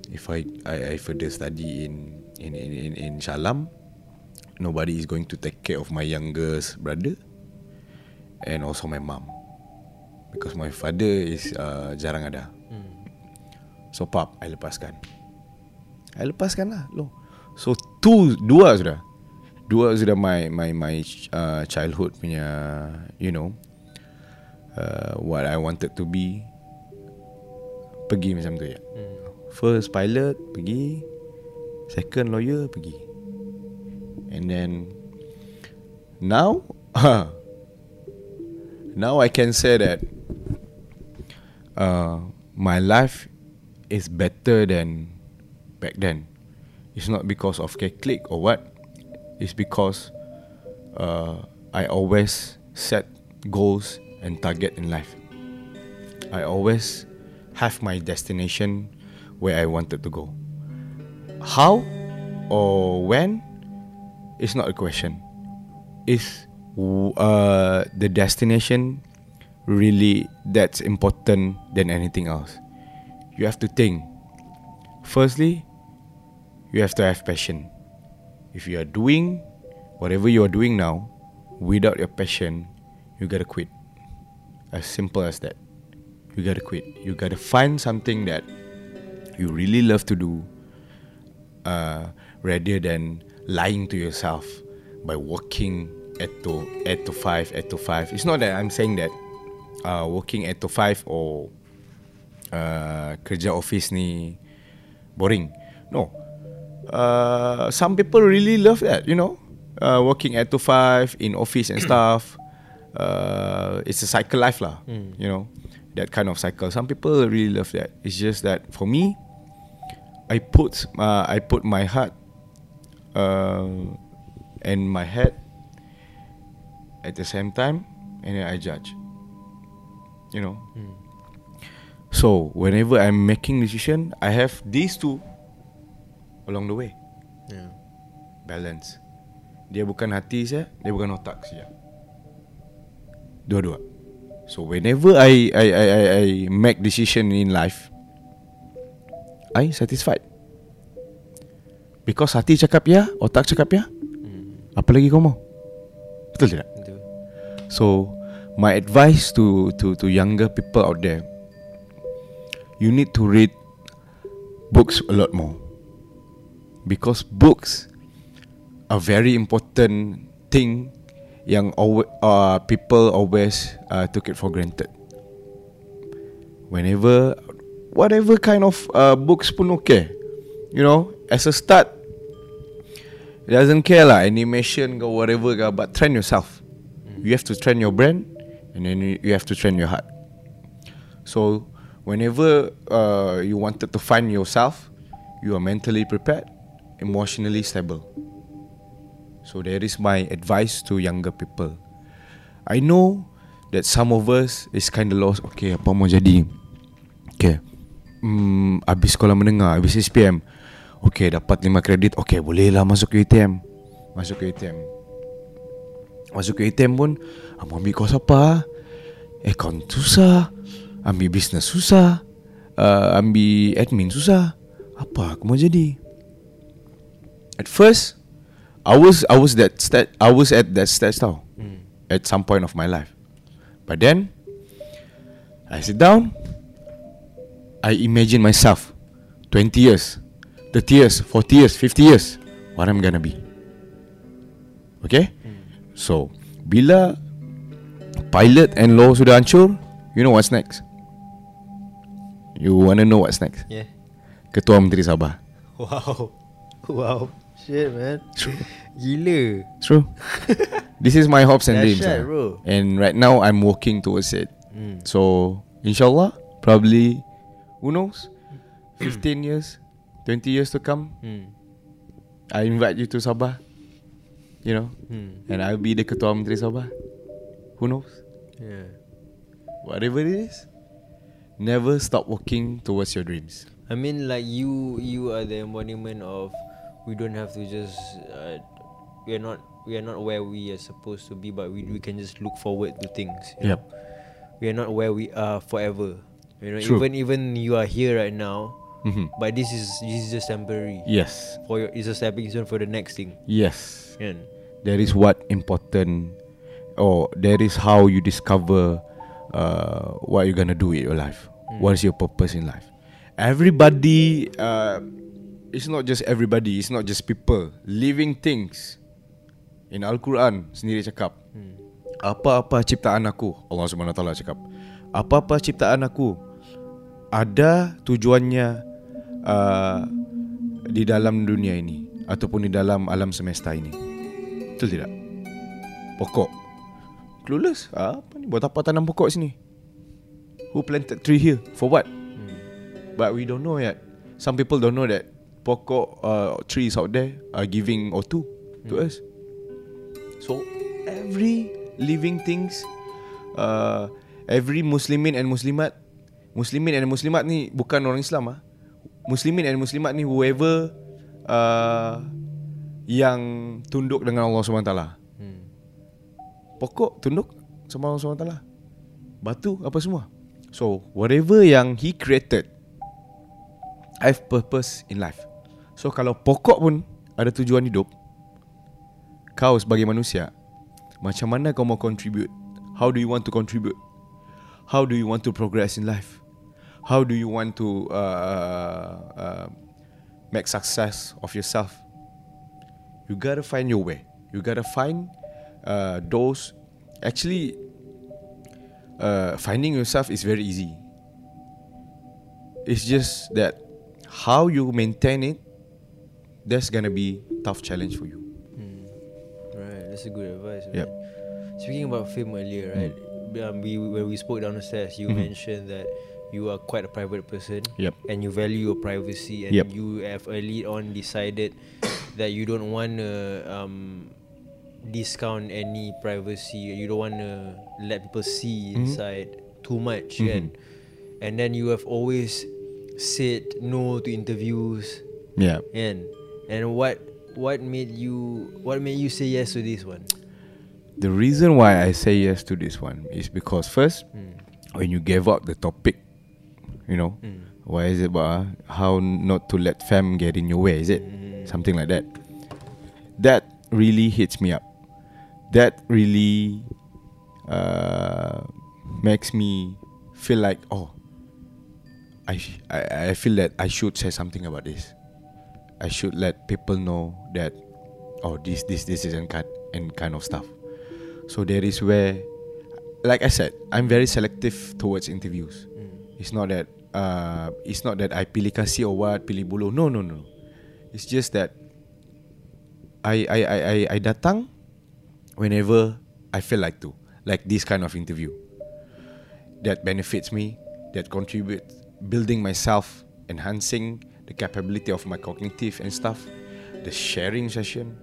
if I, I, I further study in in in in, in Shalam, nobody is going to take care of my youngest brother and also my mom because my father is uh, jarang ada. So pap, I lepaskan. I lepaskan lah lo. So two dua sudah. Dua sudah my my my uh, childhood punya you know uh, what I wanted to be pergi macam tu ya. First pilot pergi, second lawyer pergi. And then now now I can say that uh, my life is better than back then. It's not because of click or what. It's because uh, I always set goals and target in life. I always have my destination where I wanted to go. How or when is not a question. W- uh, the destination really that's important than anything else? You have to think. Firstly, you have to have passion. If you are doing whatever you are doing now without your passion, you gotta quit. As simple as that. You gotta quit. You gotta find something that you really love to do uh, rather than lying to yourself by working 8 to 8 to 5 8 to 5 it's not that I'm saying that uh, working 8 to 5 or uh, kerja office ni boring. No. Uh, some people really love that you know? Uh, working 8 to 5 in office and stuff uh, it's a cycle life lah you know? That kind of cycle. Some people really love that. It's just that for me I put uh, I put my heart uh, and my head at the same time, and then I judge. You know. So whenever I'm making decision, I have these two along the way. Yeah. Balance. Dia bukan hati saya, dia bukan otak saya. Dua-dua. So whenever I I I I, I make decision in life, I satisfied. Because hati cakap ya, otak cakap ya. Apa lagi kau mau? Betul tidak? So my advice to to to younger people out there, you need to read books a lot more. Because books are very important thing always, uh, people always uh, took it for granted. Whenever, whatever kind of uh, books pun okay, you know, as a start, it doesn't care lah animation or whatever but train yourself. You have to train your brain, and then you have to train your heart. So whenever uh, you wanted to find yourself, you are mentally prepared, emotionally stable. So that is my advice to younger people. I know that some of us is kind of lost. Okay, apa mau jadi? Okay. Hmm, habis sekolah menengah, habis SPM. Okay, dapat 5 kredit. Okay, boleh lah masuk UTM. Masuk UTM. Masuk ke UTM pun, ah, mau ambil kos apa? Account susah. Ambil business susah. Uh, ambil admin susah. Apa aku mau jadi? At first, I was I was that stat I was at that stage tau. At some point of my life. But then I sit down I imagine myself 20 years, 30 years, 40 years, 50 years what I'm gonna be. Okay? So, bila pilot and law sudah hancur, you know what's next? You wanna know what's next? Yeah. Ketua Menteri Sabah. Wow. Wow. Shit, man. True. Gila. True. this is my hopes and dreams. Dahsyat, ah. bro. And right now I'm working towards it. Hmm. So inshallah, probably who knows? 15 years, 20 years to come, Hmm. I invite you to Sabah. You know, Hmm. and I'll be the Ketua Menteri Sabah. Who knows? Yeah. Whatever it is, never stop working towards your dreams. I mean, like you, you are the embodiment of. We don't have to just. Uh, we are not. We are not where we are supposed to be, but we we can just look forward to things. you know. We are not where we are forever. You know, True. even even you are here right now, Mhm. but this is this is just temporary. Yes, For your, it's a stepping stone for the next thing. yes. Kan? That is what important, or that is how you discover uh, what you're gonna do with your life. What is your purpose in life? Everybody, uh, it's not just everybody. It's not just people. Living things. In Al Quran sendiri cakap, apa-apa ciptaan aku, Allah Subhanahu Taala cakap, apa-apa ciptaan aku ada tujuannya uh, di dalam dunia ini ataupun di dalam alam semesta ini. Betul tidak? Pokok. Clueless. Ah, Apa ni? Buat apa tanam pokok sini? Who planted tree here? For what? But we don't know yet. Some people don't know that pokok uh, trees out there are giving O2 to us. So every living things, uh, every Muslimin and Muslimat, Muslimin and Muslimat ni bukan orang Islam ah. Muslimin and Muslimat ni whoever uh, yang tunduk dengan Allah SWT. Hmm. Pokok tunduk sama Allah SWT. Batu apa semua. So whatever yang he created, I have purpose in life. So kalau pokok pun ada tujuan hidup, kau sebagai manusia, macam mana kau mau contribute? How do you want to contribute? How do you want to progress in life? How do you want to uh, uh, make success of yourself? You gotta find your way. You gotta find uh, those. Actually, uh, finding yourself is very easy. It's just that how you maintain it. That's gonna be tough challenge for you. Right, that's a good advice. Yep. Speaking about film earlier, right? Um, we when we spoke down the stairs, you Mhm. mentioned that you are quite a private person. Yep. And you value your privacy, and Yep. you have early on decided that you don't want to um, discount any privacy. You don't want to let people see Mhm. inside too much, Mhm. kan? And then you have always said no to interviews, Yeah. and and what what made you what made you say yes to this one? The reason why I say yes to this one is because first, Mm. when you gave up the topic, you know, Mm. why is it about uh, how not to let fam get in your way? Is it Mm. something like that? That really hits me up. That really uh, makes me feel like oh, I, sh- I I feel that I should say something about this. I should let people know that oh this this this isn't cut and kind of stuff. So there is where, like I said, I'm very selective towards interviews. Mm. It's not that uh, it's not that I pilih kasih or what, pilih bulu. No, no, no. It's just that I I I I, I datang whenever I feel like to, like this kind of interview. That benefits me, that contributes building myself, enhancing the capability of my cognitive and stuff. The sharing session,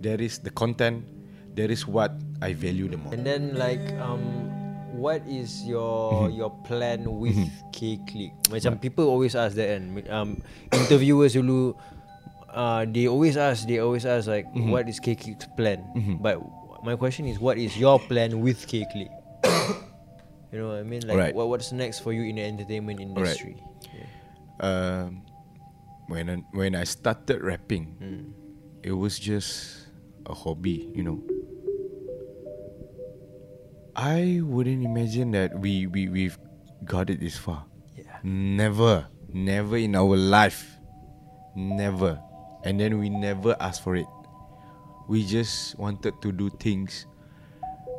there is the content, there is what I value the most. And then like um what is your your plan with K Click? Macam people always ask that and um interviewers dulu uh they always ask they always ask like what is K Click's plan? But my question is what is your plan with K Click? you know what I mean? Like Alright. what what's next for you in the entertainment industry? Yeah. um, when I, when I started rapping, it was just a hobby, you know. I wouldn't imagine that we we we've got it this far. Yeah. Never, never in our life, never, and then we never asked for it. We just wanted to do things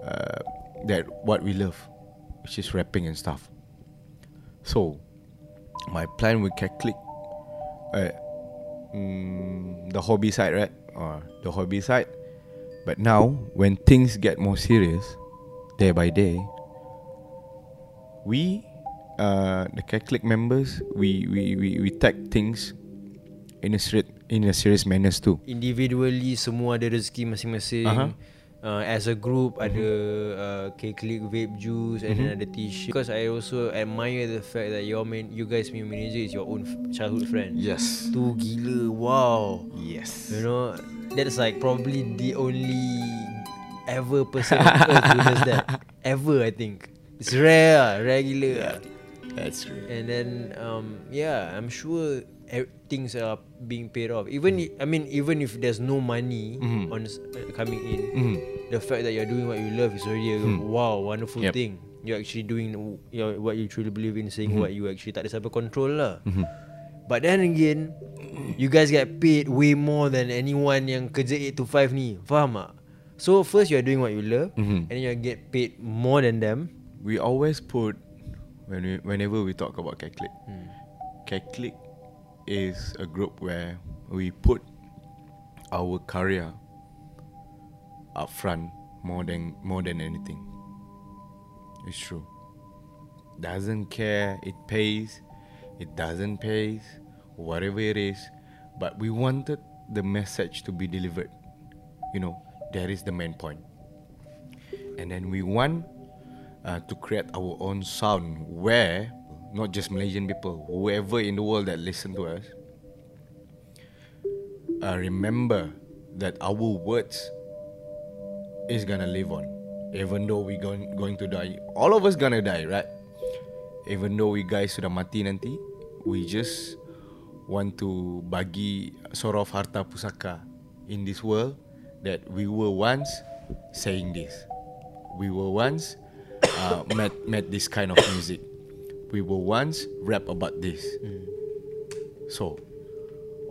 uh, that what we love, which is rapping and stuff. So, my plan with Cat Click, uh, mm, the hobby side, right? Or the hobby side. But now, when things get more serious, day by day, we, uh, the Cat Click members, we we we, we take things in a serious in a serious manner too. individually semua ada rezeki masing-masing. Aha. Uh, as a group ada uh, K-Click vape juice and then ada t-shirt. Because I also admire the fact that your man, you guys punya manager is your own f- childhood friend. Yes. Tu gila, wow. Yes. You know, that's like probably the only ever person on earth who does that. Ever, I think. It's rare, lah, rare gila. lah. That's true. And then um yeah, I'm sure e- things are being paid off. Even i- I mean even if there's no money Mhm. on uh, coming in, Mhm. the fact that you're doing what you love is already a wow wonderful Yep. thing. You're actually doing w- your, what you truly believe in, saying what you actually tak ada siapa control lah. But then again, you guys get paid way more than anyone yang kerja 8 to 5 ni. Faham tak? So first you're doing what you love Mhm. and then you get paid more than them. We always put when we, whenever we talk about Keklik, Hmm. Keklik is a group where we put our career up front more than more than anything. It's true. Doesn't care it pays, it doesn't pays, whatever it is, but we wanted the message to be delivered. You know, that is the main point. And then we want uh, to create our own sound where not just Malaysian people, whoever in the world that listen to us, uh, remember that our words is gonna live on, even though we going going to die. All of us gonna die, right? Even though we guys sudah mati nanti, we just want to bagi sort of harta pusaka in this world that we were once saying this. We were once uh, made, made this kind of music. We were once rap about this. So,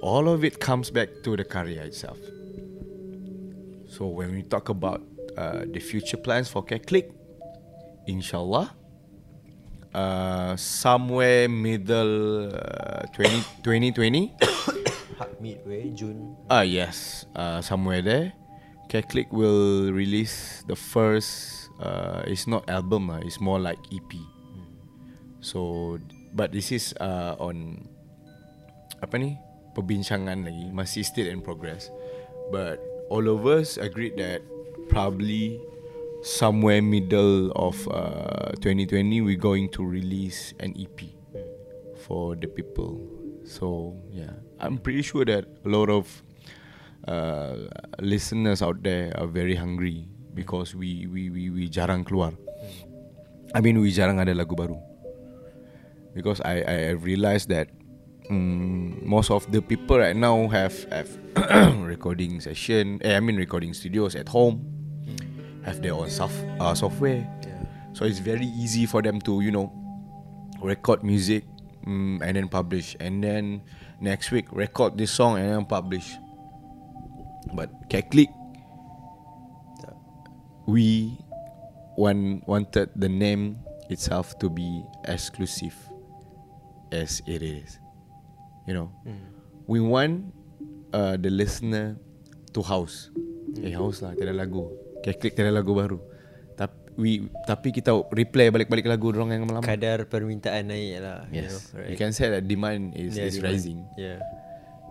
all of it comes back to the career itself. So, when we talk about uh, the future plans for K-Click, inshallah, uh, somewhere middle uh, 20, 2020, Hard midway June. Ah yes, uh, somewhere there, K-Click will release the first. Uh, it's not album lah. It's more like EP. So, but this is uh, on apa ni perbincangan lagi masih still in progress. But all of us agreed that probably somewhere middle of uh, 2020 we're going to release an EP for the people. So yeah, I'm pretty sure that a lot of uh, listeners out there are very hungry because we we we we jarang keluar. I mean we jarang ada lagu baru. Because I I have realized that mm, most of the people right now have have recording session. Eh, I mean recording studios at home, have their own soft uh, software. Yeah. So it's very easy for them to, you know, record music mm, and then publish. And then next week, record this song and then publish. But Keklik, we want, wanted the name itself to be exclusive as it is. You know, we want uh, the listener to house. Eh house lah, tiada lagu. Keklik tiada lagu baru. We tapi kita replay balik-balik lagu orang yang lama. Kadar permintaan naik lah. Yes. You, know, right? You can say that demand is, Yeah, is demand. rising. Yeah.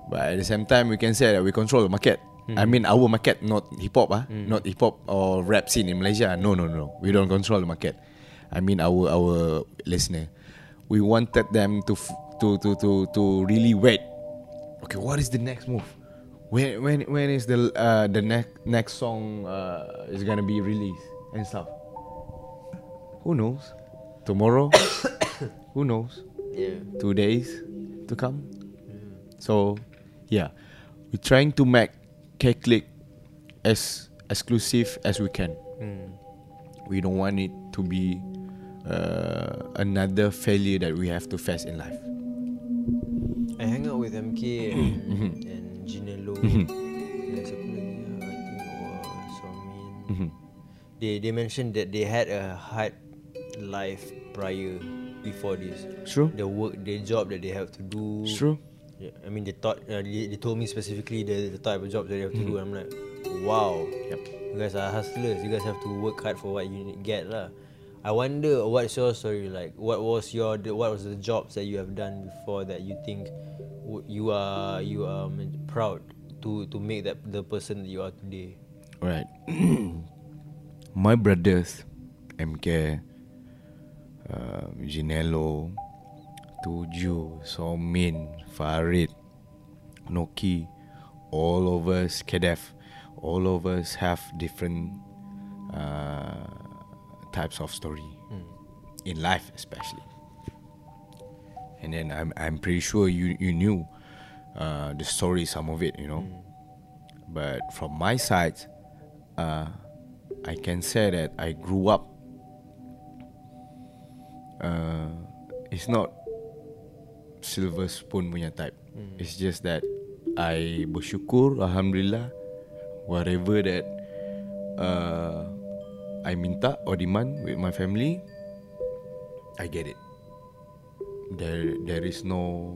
But at the same time, we can say that we control the market. I mean, our market, not hip hop, ah, not hip hop or rap scene in Malaysia. No, no, no, we don't control the market. I mean, our our listener, we wanted them to f- to to to to really wait. Okay, what is the next move? When when when is the uh, the next next song uh, is gonna be released and stuff? Who knows? Tomorrow? Who knows? Yeah. two days to come. So, yeah, we're trying to make K-Click as exclusive as we can. Hmm. We don't want it to be uh, another failure that we have to face in life. I hang out with MK and, Low. and siapa lagi? Uh, I think it was Somin. They they mentioned that they had a hard life prior before this. True. The work, the job that they have to do. True. Yeah, I mean, they thought uh, they, they told me specifically the, the type of jobs that they have to do. And I'm like, wow. Yep. You guys are hustlers. You guys have to work hard for what you get lah. I wonder what's your story like. What was your what was the jobs that you have done before that you think you are you are men- proud to to make that the person that you are today. Right. My brothers, MK, uh, Ginello, Tuju, Somin, Farid, Noki, all of us, Kedef, all of us have different uh, types of story in life, especially. And then I'm I'm pretty sure you you knew uh, the story, some of it, you know. But from my side, uh, I can say that I grew up. Uh, it's not silver spoon punya type. It's just that I bersyukur, alhamdulillah, whatever that uh, I minta or demand with my family, I get it. There there is no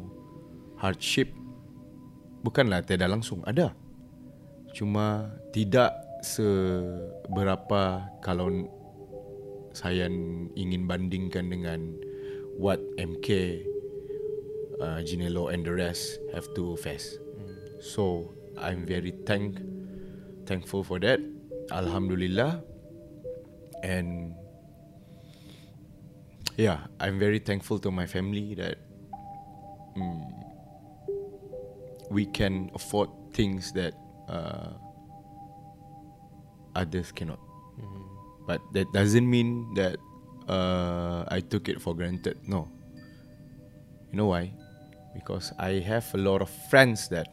hardship. Bukanlah tiada langsung ada. Cuma tidak seberapa kalau saya ingin bandingkan dengan what MK, uh, Ginello and the rest have to face. So I'm very thank thankful for that. Alhamdulillah. And yeah, I'm very thankful to my family that mm, we can afford things that uh, others cannot. But that doesn't mean that uh, I took it for granted. No. You know why? Because I have a lot of friends that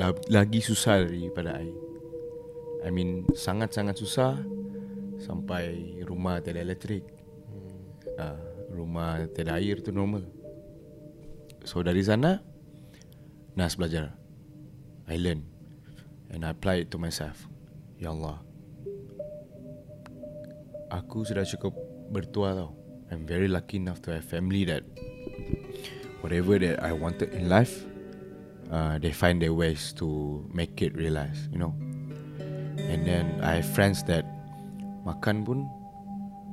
la- lagi susah daripada I. I mean sangat-sangat susah sampai rumah tiada elektrik. Uh, rumah tiada air tu normal. So dari sana Nas belajar I learn And I apply it to myself Ya Allah Aku sudah cukup bertua tau. I'm very lucky enough to have family that Whatever that I wanted in life uh, They find their ways to make it realize You know. And then I have friends that Makan pun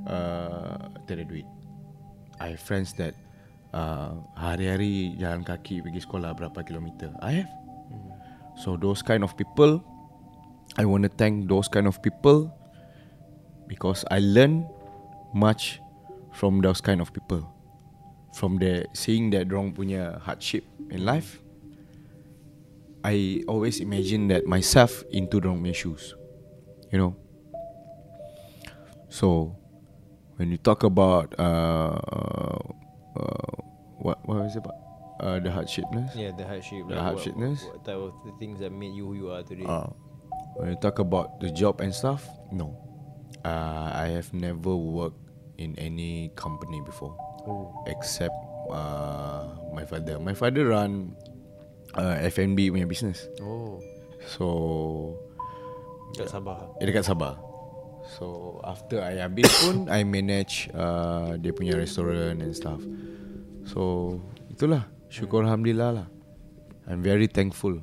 uh, Tiada duit. I have friends that uh, Hari-hari jalan kaki pergi sekolah berapa kilometer. I have. So those kind of people I want to thank those kind of people Because I learn much From those kind of people From the Seeing that Dorang punya hardship in life I always imagine that myself Into dorang punya shoes You know So When you talk about uh, uh, What what is it about uh, The hardshipness Yeah, the hardship. The hardshipness? What, what type of the things that made you who you are today? Uh, when you talk about the job and stuff, no. Uh, I have never worked in any company before, except uh, my father. My father run uh, F&B punya business. oh, So kat Sabah. eh, dekat Sabah. So after I habis pun I manage uh, dia punya restaurant and stuff. So itulah syukur alhamdulillah lah. I'm very thankful.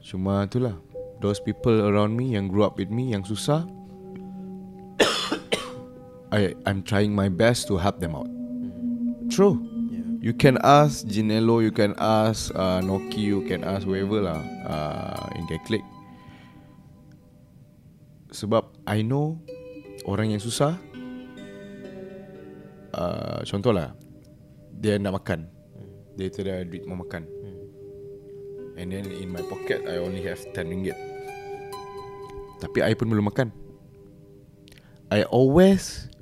Cuma itulah those people around me yang grew up with me yang susah I I'm trying my best to help them out. True. Yeah. You can ask Ginello, you can ask uh, Noki, you can ask whoever lah uh, in their clique. Sebab I know orang yang susah uh, Contohlah Dia nak makan Dia tidak ada duit mau makan And then in my pocket I only have 10 ringgit Tapi I pun belum makan I always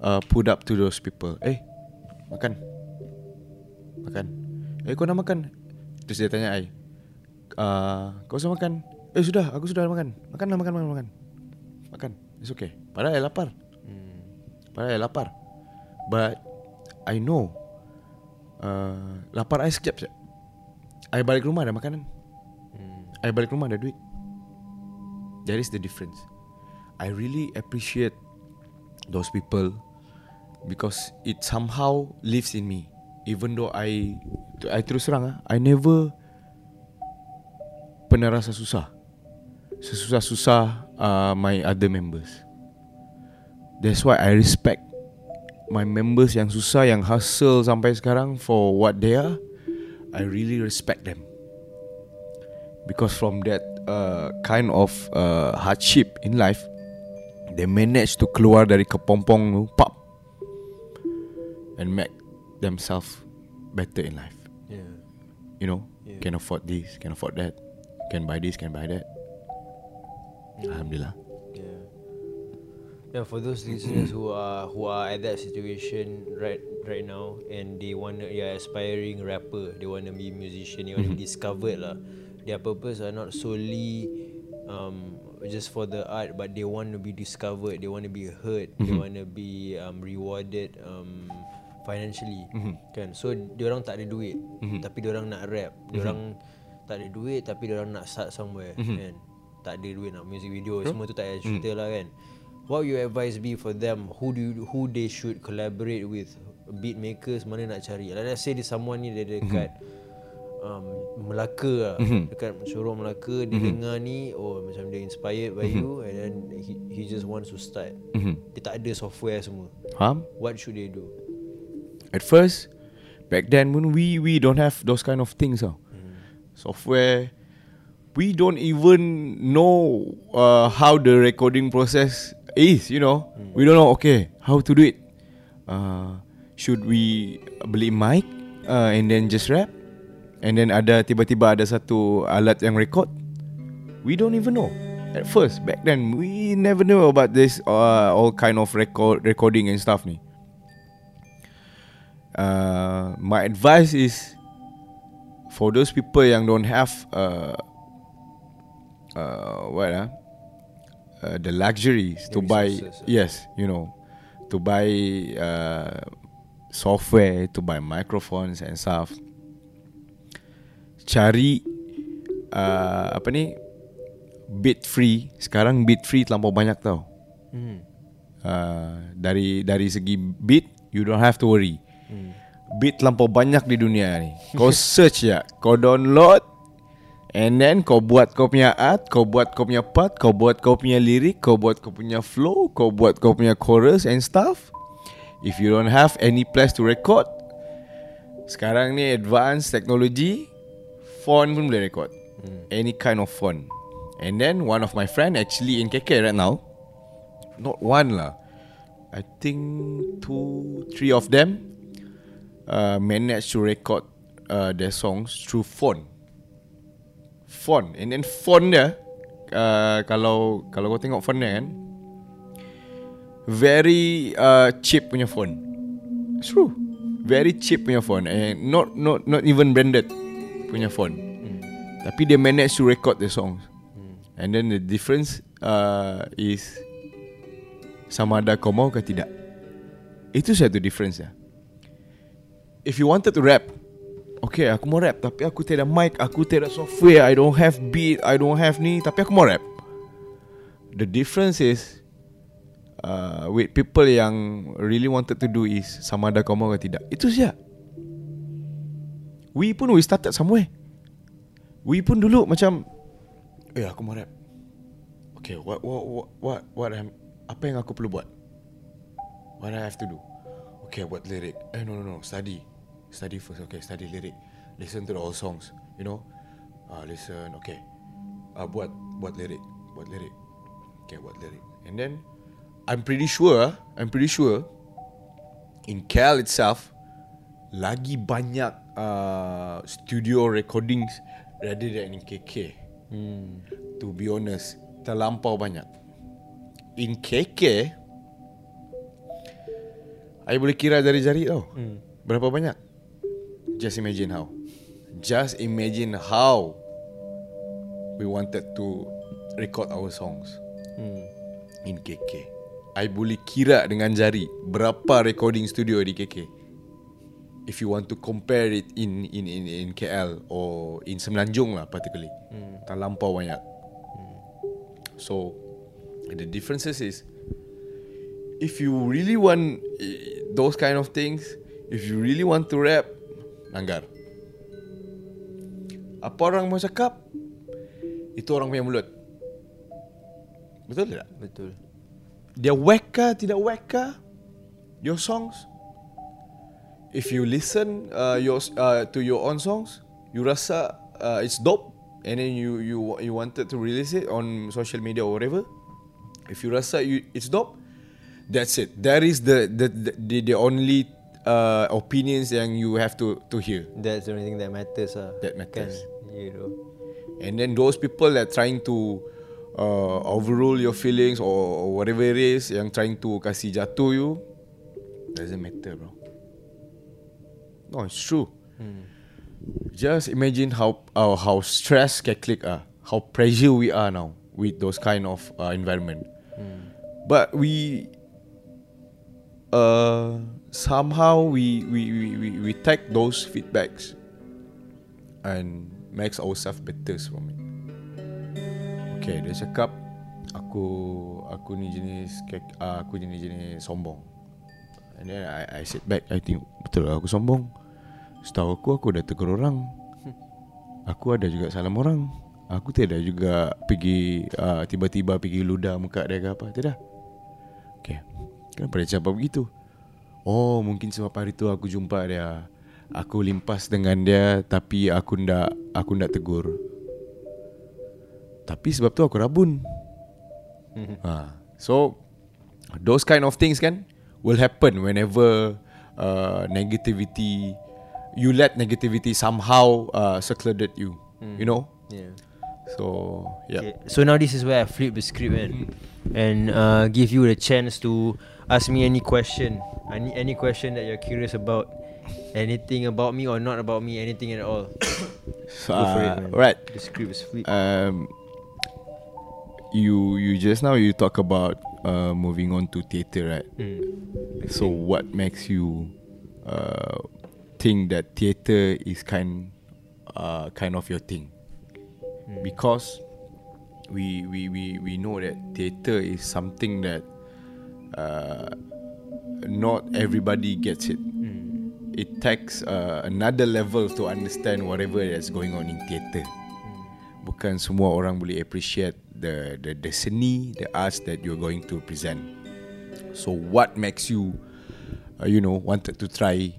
uh, Put up to those people. Eh Makan. Makan. Eh kau nak makan? Terus dia tanya I uh, Kau usah makan? Eh sudah Aku sudah makan. Makanlah makan makan makan. Makan. It's okay. Padahal I lapar. Hmm. Padahal I lapar. But I know uh, Lapar I sekejap sekejap. I balik rumah ada makanan. Hmm. I balik rumah ada duit. That is the difference. I really appreciate Those people Because it somehow lives in me Even though I I terus terang ah, I never Pernah rasa susah Sesusah-susah uh, My other members That's why I respect my members yang susah yang hustle sampai sekarang for what they are. I really respect them. Because from that uh, kind of uh, hardship in life, they manage to keluar dari kepompong tu, pop, and make themselves better in life. Yeah. You know, Yeah. can afford this, can afford that, can buy this, can buy that. Alhamdulillah. Yeah. Yeah, for those listeners who are who are at that situation right right now and they wanna they are aspiring rapper, they wanna be musician, they wanna be discovered lah. Their purpose are not solely um just for the art, but they want to be discovered, they want to be heard, they want to be um rewarded um financially kan. So diorang tak ada duit, tapi diorang nak rap. Diorang tak ada duit tapi diorang nak start somewhere kan. Tak ada duit nak music video semua tu tak ada cerita lah kan. What would your advice be for them? Who do you, who they should collaborate with? Beat makers mana nak cari? Like let's say there's someone ni dia dekat um, Melaka lah. Dekat Sorong Melaka dia dengar ni oh macam dia inspired by you and then he, he just wants to start. Dia tak ada software semua. Faham? What should they do? At first, back then when we we don't have those kind of things. Oh. Software, we don't even know uh, how the recording process is. You know, we don't know. Okay, how to do it? Uh, should we beli mic uh, and then just rap? And then ada tiba-tiba ada satu alat yang record. We don't even know. At first, back then we never knew about this uh, all kind of record recording and stuff ni. Uh, my advice is for those people yang don't have uh, uh, what ah uh, the luxuries to buy ah. yes you know to buy uh, software to buy microphones and stuff cari uh, apa ni beat free sekarang beat free terlampau banyak tau Hmm. uh, dari dari segi beat you don't have to worry Hmm. beat terlampau banyak di dunia ni. Kau search ya. Kau download and then kau buat kau punya art kau buat kau punya part kau buat kau punya lirik kau buat kau punya flow kau buat kau punya chorus and stuff. If you don't have any place to record sekarang ni advanced technology phone pun boleh record. Any kind of phone. And then one of my friend actually in KK right now. Not one lah. I think two three of them uh, managed to record uh, their songs through phone. Phone. And then phone dia uh, kalau kalau kau tengok phone dia kan very uh, cheap punya phone. It's true. Very cheap punya phone. And not not not even branded punya phone. Tapi dia manage to record the songs. And then the difference uh, is sama ada kau mau ke tidak? Itu satu difference ya if you wanted to rap Okay aku mau rap Tapi aku tiada mic Aku tiada software I don't have beat I don't have ni Tapi aku mau rap. The difference is uh, With people yang Really wanted to do is Sama ada kau mau ke tidak. Itu saja. We pun we started somewhere. We pun dulu macam Eh aku mau rap. Okay what what what what, what am, Apa yang aku perlu buat? What I have to do? Okay buat lirik. Eh no no no Study Study first Okay study lirik Listen to the old songs You know? Uh, Listen Okay. Uh, Buat Buat lirik Buat lirik Okay buat lirik And then I'm pretty sure I'm pretty sure In KL itself Lagi banyak uh, Studio recordings Rather than in KK Hmm. To be honest Terlampau banyak. In KK I boleh kira jari-jari tau. Hmm. Berapa banyak Just imagine how. Just imagine how We wanted to Record our songs Hmm. In KK I boleh kira dengan jari Berapa recording studio di KK If you want to compare it in in in, in KL Or in Semenanjung lah particularly. Hmm. Terlampau banyak. So The differences is If you really want eh, Those kind of things If you really want to rap Langgar Apa orang mau cakap? Itu orang punya mulut. Betul tak? Betul. dia whack kah tidak whack kah your songs. If you listen uh, your uh, to your own songs you rasa uh, it's dope. And then you you you wanted to release it on social media or whatever. If you rasa you it's dope that's it. That is the the, the, the only uh, opinions yang you have to to hear That's the only thing that matters lah. That matters. Kan? You know. And then those people that trying to uh, overrule your feelings or, or whatever it is yang trying to kasih jatuh you doesn't matter bro. No, it's true. Just imagine how uh, how stressed Catholic are, how pressure we are now with those kind of uh, environment. But we uh, somehow we we, we, we, we take those feedbacks and makes ourselves better from it. Okay, dia cakap aku aku ni jenis kek- uh, aku jenis jenis sombong. And then I I sit back I think betul lah aku sombong. Setahu aku aku dah tegur orang. Aku ada juga salam orang. Aku tidak juga pergi uh, tiba-tiba pergi ludah muka dia ke apa. Tidak. Okay. Kenapa dia cakap begitu? Oh, mungkin sebab hari tu aku jumpa dia. Aku limpas dengan dia tapi aku ndak aku ndak tegur. Tapi sebab tu aku rabun. ha. So those kind of things kan will happen whenever uh, negativity you let negativity somehow uh, secluded you. You know? Yeah. So yeah. Okay. So now this is where I flip the script and and uh, give you the chance to ask me any question. Any any question that you're curious about. Anything about me or not about me, anything at all. So, it, uh, man. right. The script is flipped. Um, you you just now you talk about uh, moving on to theater, right? Mm. So what makes you uh, think that theater is kind uh, kind of your thing? Because we, we we we know that theater is something that uh, not everybody gets it. It takes uh, another level to understand whatever that's going on in theater. Bukan semua orang boleh appreciate the the the seni, the arts that you're going to present. So what makes you uh, you know wanted to try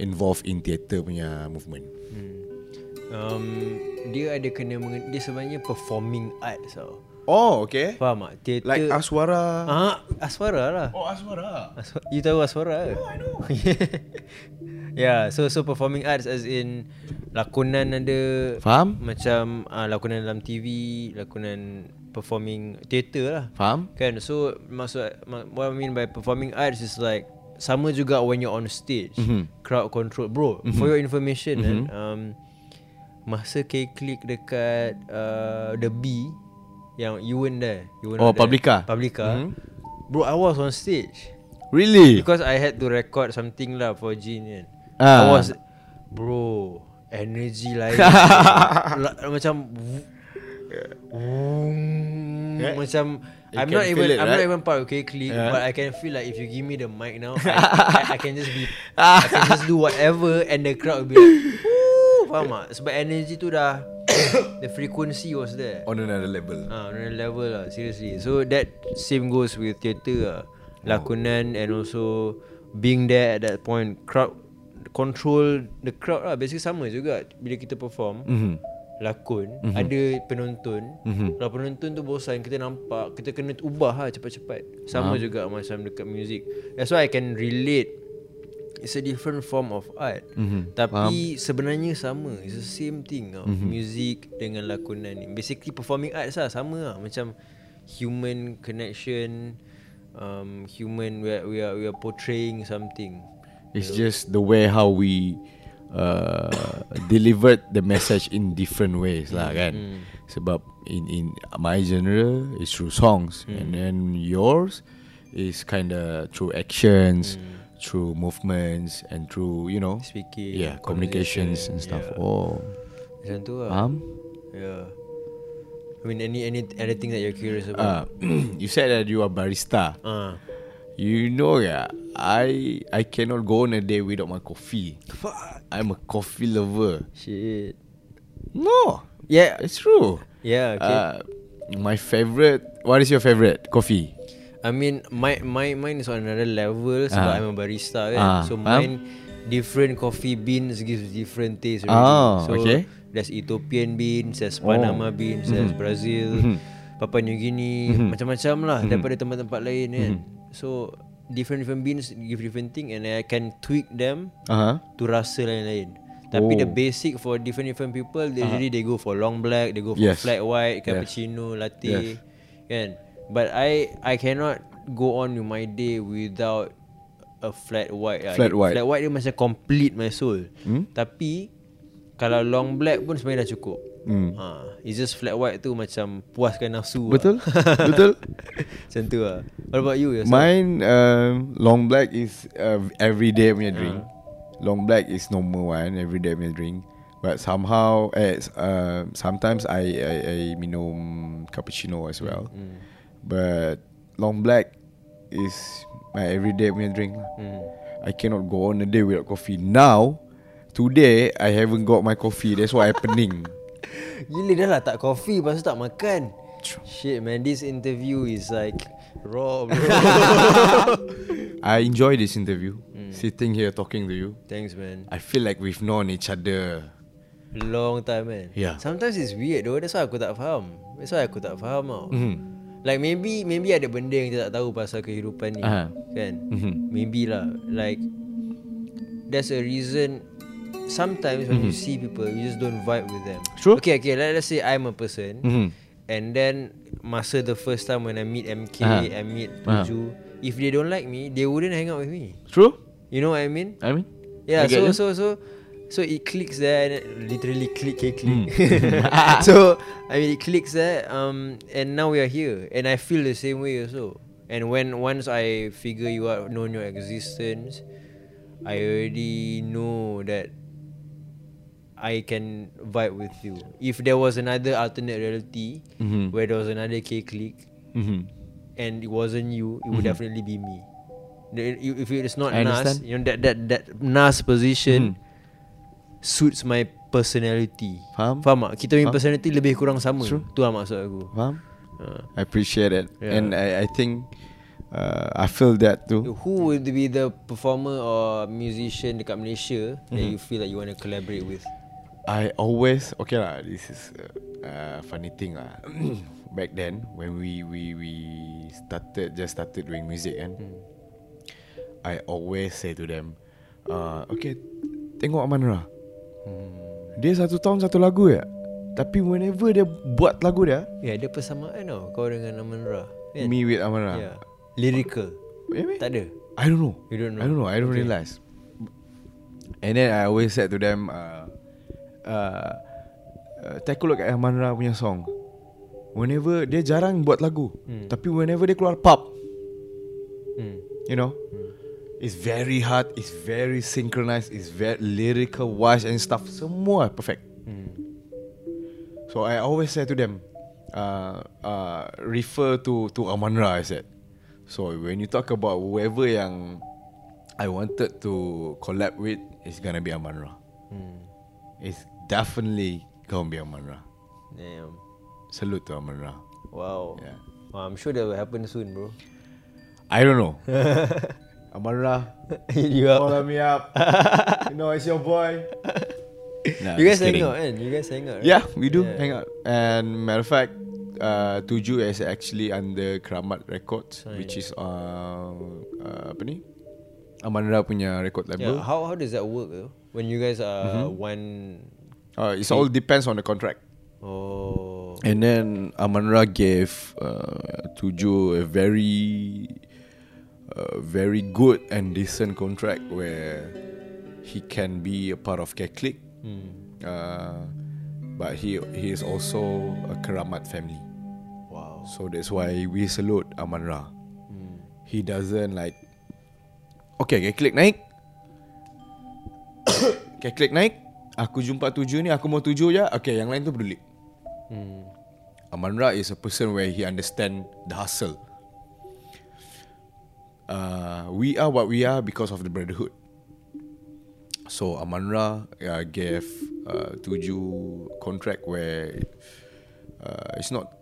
involve in theatre punya movement? Um, dia ada kena mengen- dia sebenarnya performing arts tau. Oh, okay. Faham tak? Theater Like Aswara. Ah, Aswara lah. Oh, Aswara. Aswa- you tahu Aswara? Oh, I know. yeah, so so performing arts as in lakonan ada Faham? macam uh, lakonan dalam TV, lakonan performing theater lah. Faham? Kan so maksud ma- what I mean by performing arts is like sama juga when you're on stage. Mhm. Crowd control. Bro, for your information Mhm. kan, um masa K-Click dekat uh, The B yang you weren't there. You weren't Oh, there. Publica. Publica. Mhm. Bro, I was on stage. Really? Because I had to record something lah for Jin kan. Ah. I was bro, energy lain. La, macam Yeah. macam You I'm not even it, I'm not right? even part K Click Yeah. but I can feel like if you give me the mic now I, I, I can just be I can just do whatever and the crowd will be like! Faham tak? Sebab energy tu dah The frequency was there On another level. Ah, on a level lah, seriously. So that same goes with theatre lah. Lakonan and also being there at that point, crowd control the crowd lah. Basically sama juga bila kita perform. Mhm. Lakon Ada penonton Mhm. Kalau penonton tu bosan Kita nampak Kita kena ubah lah cepat-cepat Sama juga macam dekat music That's why I can relate It's a different form of art. Mhm. Tapi sebenarnya sama. It's the same thing tau. Music dengan lakonan ni. Basically performing arts lah. Sama lah. Macam Human connection um, Human we are, we are, we are portraying something. It's just the way how we uh, delivered the message in different ways lah kan. Sebab in in my genre is through songs. And then yours is kind of through actions, through movements and through you know Speaking yeah communications and stuff. Oh, Macam tu lah faham? Yeah. I mean, any any anything that you're curious Uh, about. you said that you are barista. Ah. You know yeah, I I cannot go on a day without my coffee. Fuck. I'm a coffee lover. Shit. No, Yeah. it's true. Yeah. Okay. Uh, my favorite. What is your favorite coffee? I mean my my mine is on another level sebab Ah. I'm a barista kan. Ah, so mine different coffee beans gives different taste already. Oh, so okay. there's Ethiopian beans, there's Panama Oh. beans, there's Brazil, Papua New Guinea, macam-macam lah daripada tempat-tempat lain kan. So different different beans give different thing and I can tweak them Uh-huh. to rasa lain-lain. Tapi the Oh. basic for different different people, they usually they go for long black, they go for Yes. flat white, Yes. cappuccino, latte, Yes. kan. But I I cannot go on with my day without a flat white. lah. Flat white. Flat white dia macam complete my soul. Hmm? Tapi kalau long black pun sebenarnya dah cukup. Hmm. Ha, it's just flat white tu macam puaskan nafsu. Betul? Lah. Betul? macam tu lah. What about you? yourself? Mine um, long black is uh, everyday punya drink. Ah. Long black is normal one, everyday punya drink. But somehow, eh, uh, sometimes I, I I minum cappuccino as well. Hmm. But long black is my everyday punya drink. lah. Hmm. I cannot go on a day without coffee. Now, today I haven't got my coffee. That's why I pening. Gila dah lah tak coffee Lepas tu tak makan Shit man This interview is like Raw bro I enjoy this interview. Hmm. Sitting here talking to you. Thanks man I feel like we've known each other. Long time man Yeah. Sometimes it's weird though That's why aku tak faham That's why aku tak faham tau Mhm. Like maybe Maybe ada benda yang kita tak tahu Pasal kehidupan ni Aha. Kan Mhm. Maybe lah Like There's a reason Sometimes when you see people You just don't vibe with them Mhm. True. Okay okay let, Let's say I'm a person Mhm. And then Masa the first time When I meet MK Aha. I meet. Tuju If they don't like me They wouldn't hang out with me True? You know what I mean? I mean, Yeah I so you. so so So it clicks there and it Literally click click Hmm. So I mean it clicks there um, And now we are here And I feel the same way also And when once I figure you out Know your existence I already know that I can vibe with you If there was another alternate reality Mhm. Where there was another K click Mhm. and it wasn't you, it would definitely be me. If it's not I Nas, understand. you know that that that Nas position suits my personality. Faham? Faham tak? Kita punya Faham. personality lebih kurang sama. True. Tu lah maksud aku. Faham? Uh, I appreciate it, Yeah. and I I think uh, I feel that too. who would be the performer or musician dekat Malaysia that Mm-hmm. you feel like you want to collaborate with? I always okay lah. This is a uh, funny thing lah. Back then, when we we we started just started doing music kan, I always say to them, uh, okay, tengok Aman Dia satu tahun satu lagu ya. Tapi whenever dia buat lagu dia, Ya, ada persamaan tau kau dengan Aman Ra. Kan? me with Aman Ra. Yeah. Lyrical. Maybe? Tak ada. I don't know. You don't know? I don't know. I don't Okay. realize. And then I always said to them, uh, uh, uh, take a look at Amanra punya song. Whenever dia jarang buat lagu, Hmm. tapi whenever dia keluar pop, Hmm. you know, it's very hard, it's very synchronized, it's very lyrical wise and stuff. Semua perfect. Hmm. So I always say to them, uh, uh, refer to to Amanra. I said. So when you talk about whoever yang I wanted to collab with, it's gonna be Amanra. Hmm. It's definitely gonna be Amanra. Damn. Salute to Amanra. Wow. Yeah. Wow, I'm sure that will happen soon, bro. I don't know. Amanra, Hit you up. follow me up. you know it's your boy. Nah, you guys just hang kidding. out, kan? You guys hang out. right? Yeah, we do Yeah. hang out. And matter of fact, uh, Tuju is actually under Keramat Records, Nice. which is uh, uh, apa ni? Amanra punya record Yeah. How how does that work though? When you guys are Mm-hmm. one Uh, it's all depends on the contract. oh And then Amanra gave uh, Tuju a very, very good and decent contract where he can be a part of K-Click. hmm. Uh, but he he is also a Keramat family. wow. So that's why we salute Aman Ra. Hmm. He doesn't like Okay, okay klik naik Okay, klik naik Aku jumpa tuju ni Aku mau tuju je Okay, yang lain tu peduli Hmm. Aman Ra is a person where he understand the hustle uh, We are what we are because of the brotherhood. So Aman Ra uh, gave uh, Tuju contract where uh, It's not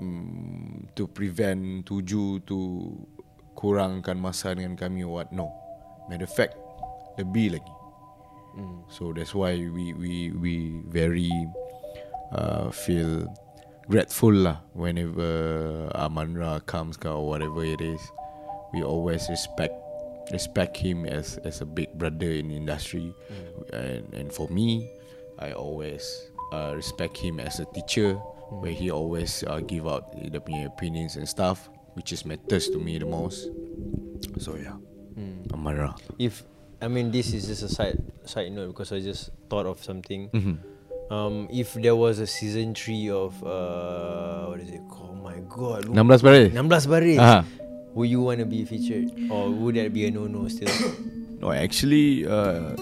mm, to prevent tuju to kurangkan masa dengan kami or what. No. Matter of fact lebih lagi. Mm. so that's why we we we very uh, feel grateful lah whenever Amanra comes or whatever it is we always respect respect him as as a big brother in the industry. Mm. and and for me I always uh, respect him as a teacher mm. where he always uh, give out the opinions and stuff which is matters to me the most. So yeah. Mm. Amara. If I mean this is just a side side note because I just thought of something. Mm-hmm. um, if there was a season 3 of uh, what is it called? Oh my god. 16 baris. 16 baris. Uh-huh would you want to be featured or would that be a no no still? no, actually, uh,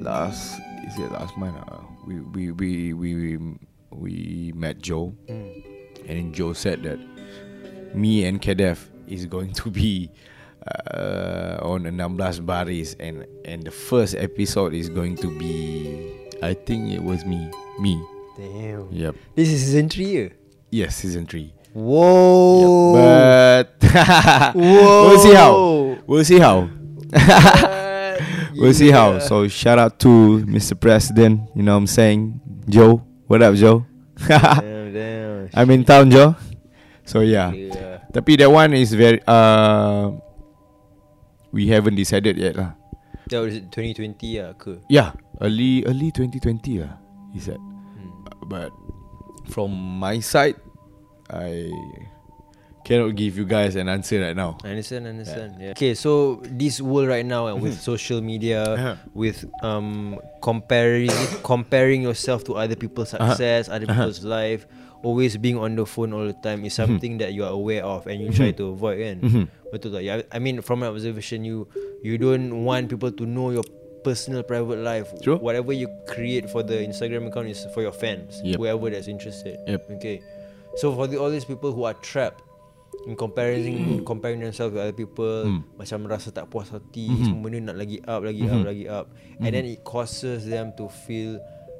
last is it last month? Uh, we, we we we we we met Joe, mm. and Joe said that me and Kedef is going to be uh, on a 16 baris, and and the first episode is going to be, I think it was me, me. Damn. Yep. This is season three. Yes, season three. Whoa. Yep, but Whoa. we'll see how. We'll see how. we'll see how. So shout out to Mr. President. You know what I'm saying, Joe. What up, Joe? damn, damn. I'm in town, Joe. So yeah. yeah. Tapi that one is very. Uh, we haven't decided yet lah. That was 2020 ah ke? Yeah, early early 2020 lah. He said. Hmm. But from my side, I cannot give you guys an answer right now. I understand, understand. Yeah. yeah. Okay, so this world right now with social media, uh-huh. with um comparing comparing yourself to other people's uh-huh. success, uh-huh. other people's uh-huh. life, always being on the phone all the time is mm-hmm. something that you are aware of and you try to avoid kan. Mm-hmm. Betul tak? Yeah, I mean from my observation you you don't want people to know your personal private life. True. Whatever you create for the Instagram account is for your fans, yep. whoever that's interested. Yep. Okay. So for the, all these people who are trapped in comparison comparing themselves with other people mm. macam rasa tak puas hati mm-hmm. semua benda nak lagi up lagi mm-hmm. up lagi up mm-hmm. and then it causes them to feel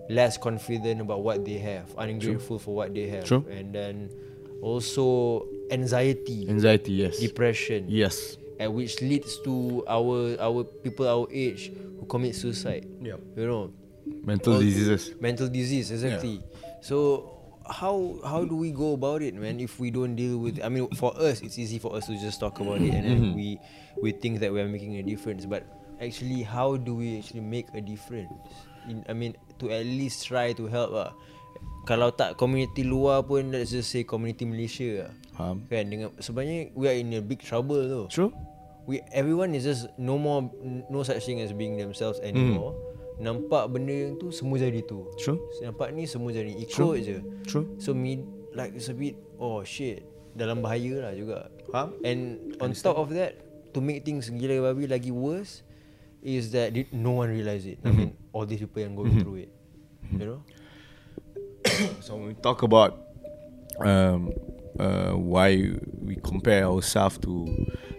less confident about what they have ungrateful True. for what they have True. and then also anxiety anxiety yes depression yes and which leads to our our people our age who commit suicide yep. you know mental diseases mental disease exactly yeah. so how how do we go about it man if we don't deal with I mean for us it's easy for us to just talk about it and then mm-hmm. we we think that we are making a difference but actually how do we actually make a difference in I mean to at least try to help ah kalau tak community luar pun let's just say community Malaysia lah. Faham. kan dengan sebenarnya we are in a big trouble tu true we everyone is just no more no such thing as being themselves anymore mm. Nampak benda yang tu Semua jadi tu. True. Nampak ni semua jadi. Ikut True. je. True. So me Like it's a bit Oh shit. Dalam bahaya lah juga. Faham? And on top of that To make things gila babi lagi worse Is that No one realise it. Mm-hmm. I mean All these people yang going mm-hmm. through it. You know? So when we talk about um, uh, Why we compare ourselves to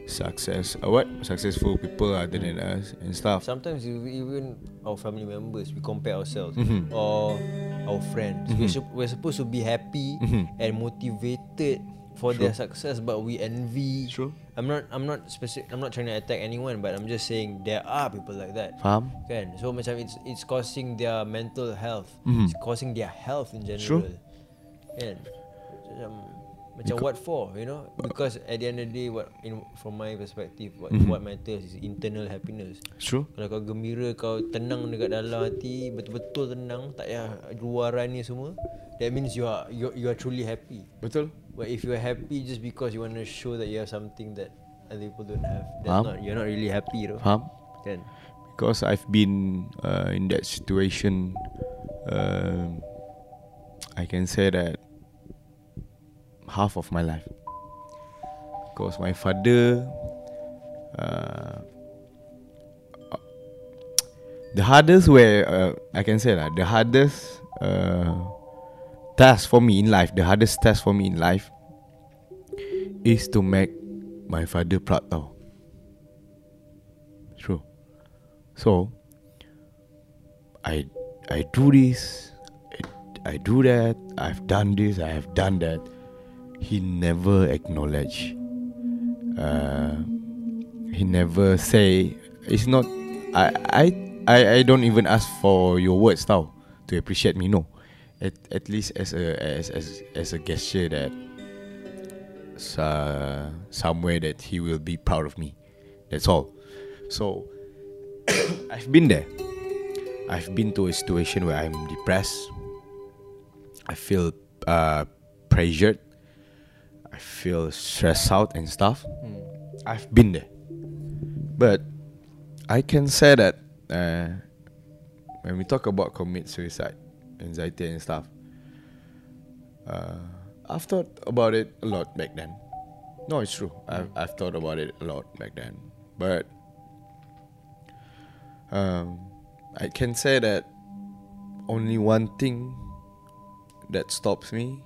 success uh, what successful people other than us and stuff sometimes even our family members we compare ourselves mm-hmm. or our friends mm-hmm. we're, su- we're supposed to be happy mm-hmm. and motivated for True. their success but we envy True. I'm not I'm not specific I'm not trying to attack anyone but I'm just saying there are people like that faham kan so macam it's it's causing their mental health mm-hmm. it's causing their health in general True. kan macam macam what for you know? Because at the end of the day what in from my perspective what mm-hmm. what matters is internal happiness. True. Kalau kau gembira kau tenang dekat dalam hati betul-betul tenang tak payah luaran ni semua that means you are you, you are truly happy. Betul. But if you are happy just because you want to show that you have something that other people don't have that's Faham? not you're not really happy though. Faham? kan? Because i've been uh, in that situation uh, i can say that half of my life because my father uh, the hardest way uh, I can say that the hardest uh, task for me in life the hardest task for me in life is to make my father proud tau true so I I do this I do that. I've done this. I have done that. He never acknowledge. Uh, he never say it's not. I I I I don't even ask for your words now to appreciate me. No, at at least as a as as as a gesture that uh, somewhere that he will be proud of me. That's all. So I've been there. I've been to a situation where I'm depressed. I feel uh, pressured. Feel stressed out and stuff. I've been there. But I can say that uh, when we talk about commit suicide, anxiety and stuff, uh, I've thought about it a lot back then. No, it's true. I've, I've thought about it a lot back then. But um, I can say that only one thing that stops me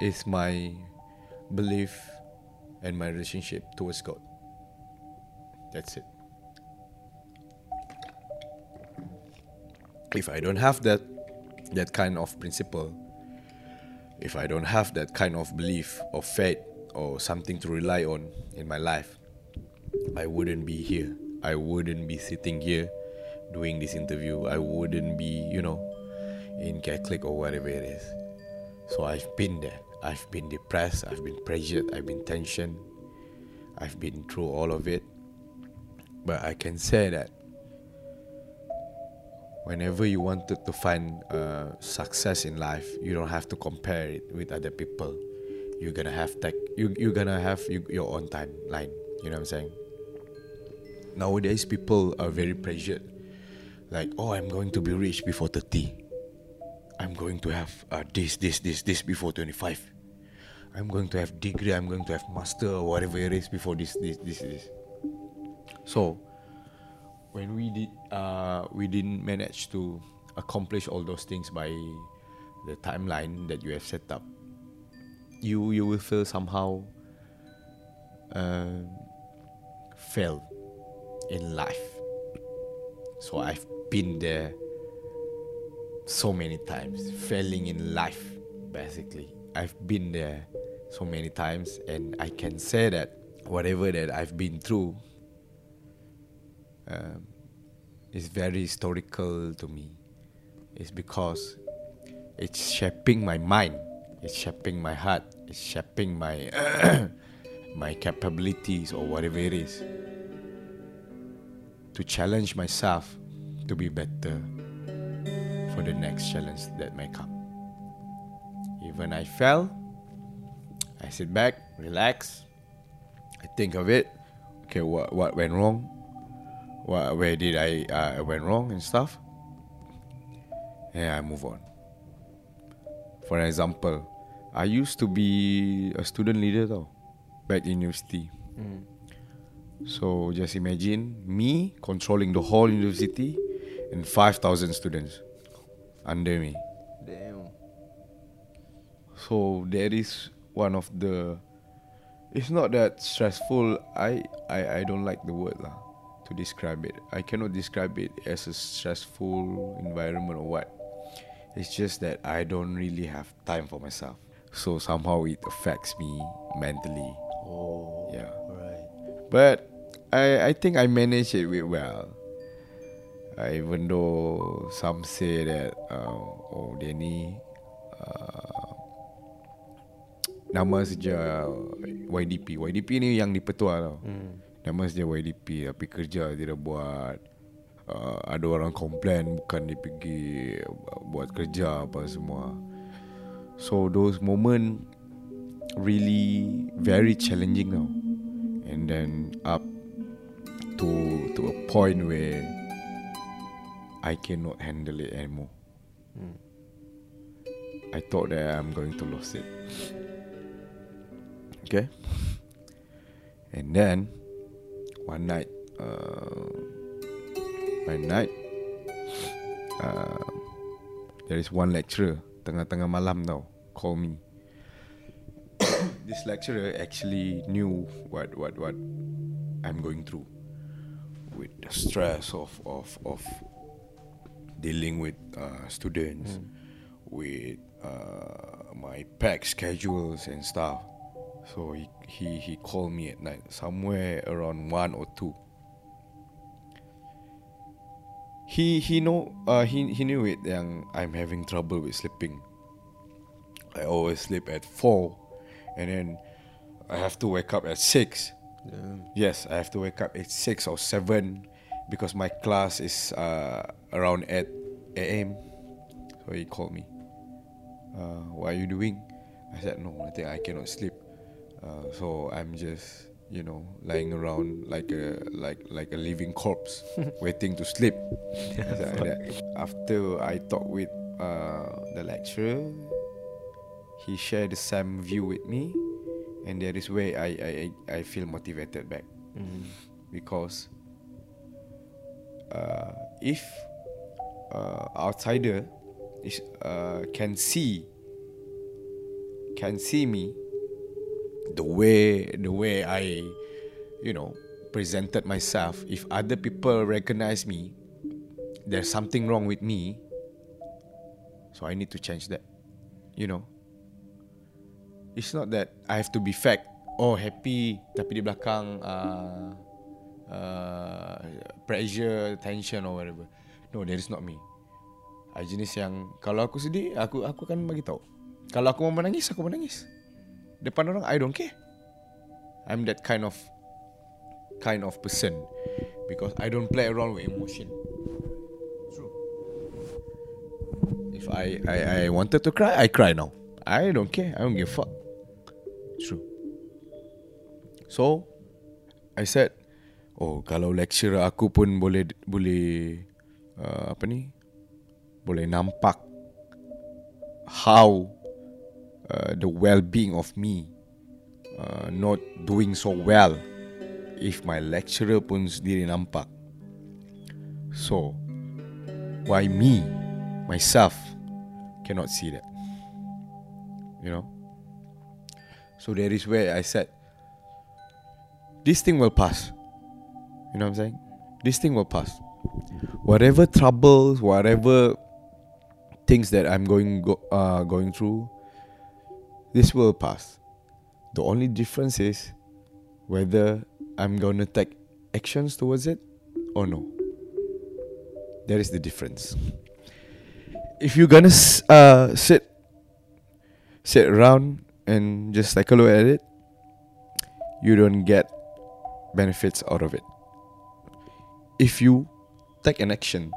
is my belief and my relationship towards God. That's it. If I don't have that that kind of principle, if I don't have that kind of belief or faith or something to rely on in my life, I wouldn't be here. I wouldn't be sitting here doing this interview. I wouldn't be, you know, in Catholic or whatever it is. So I've been there. I've been depressed. I've been pressured. I've been tension. I've been through all of it. But I can say that whenever you wanted to find uh, success in life, you don't have to compare it with other people. You're gonna have tech. You you're gonna have you, your own timeline. You know what I'm saying? Nowadays, people are very pressured. Like, oh, I'm going to be rich before 30. I'm going to have uh, this, this, this, this before 25. I'm going to have degree. I'm going to have master or whatever it is before this, this, this, this. So, when we did, uh, we didn't manage to accomplish all those things by the timeline that you have set up. You you will feel somehow uh, failed in life. So I've been there so many times, failing in life, basically. I've been there so many times, and I can say that whatever that I've been through um, is very historical to me. It's because it's shaping my mind, it's shaping my heart, it's shaping my my capabilities or whatever it is to challenge myself to be better for the next challenge that may come. Even I fell, I sit back, relax, I think of it. Okay, what what went wrong? What where did I uh, went wrong and stuff? And I move on. For example, I used to be a student leader though, back in university. So just imagine me controlling the whole university and 5,000 students under me. Damn. So that is one of the. It's not that stressful. I I, I don't like the word lah to describe it. I cannot describe it as a stressful environment or what. It's just that I don't really have time for myself. So somehow it affects me mentally. Oh. Yeah. Right. But I I think I manage it well. Uh, even though some say that uh, oh dia ni uh, nama saja YDP. YDP ni yang dipetua tau. Hmm. Nama saja YDP tapi kerja dia dah buat. Uh, ada orang komplain bukan dia pergi buat kerja apa semua. So those moment really very challenging now. And then up to to a point where I cannot handle it anymore. Hmm. I thought that I'm going to lose it. Okay. And then one night, uh, one night, uh, there is one lecturer tengah-tengah malam tau call me. this lecturer actually knew what what what I'm going through with the stress of of of dealing with uh, students, with uh, my pack schedules and stuff. So he, he he called me at night, somewhere around one or two. He he know uh, he he knew it yang I'm having trouble with sleeping. I always sleep at four, and then I have to wake up at six. Yes, I have to wake up at six or seven because my class is uh, around eight a.m. So he called me. Uh, what are you doing? I said no, I think I cannot sleep. Uh, so I'm just you know lying around like a like like a living corpse, waiting to sleep. I said like that. After I talked with uh, the lecturer, he shared the same view with me, and that is where I I I feel motivated back because uh, if uh, outsider is uh, can see can see me the way the way I you know presented myself. If other people recognize me there's something wrong with me so I need to change that you know. It's not that I have to be fake oh happy tapi di belakang uh, uh, pressure tension or whatever no that is not me. I jenis yang kalau aku sedih aku aku akan bagi tahu. Kalau aku mau menangis aku menangis. Depan orang I don't care. I'm that kind of kind of person. Because I don't play around with emotion. True. If I I I wanted to cry I cry now. I don't care. I don't give a fuck. True. So I said oh kalau lecturer aku pun boleh boleh uh, apa ni boleh nampak how uh, the well-being of me uh, not doing so well if my lecturer pun sendiri nampak. So why me myself cannot see that. You know? So that is where I said this thing will pass. You know what I'm saying? This thing will pass whatever troubles whatever things that I'm going go, uh, going through this will pass. The only difference is whether I'm to take actions towards it or no. That is the difference. If you're gonna uh, sit sit around and just take a look at it you don't get benefits out of it. If you take an action.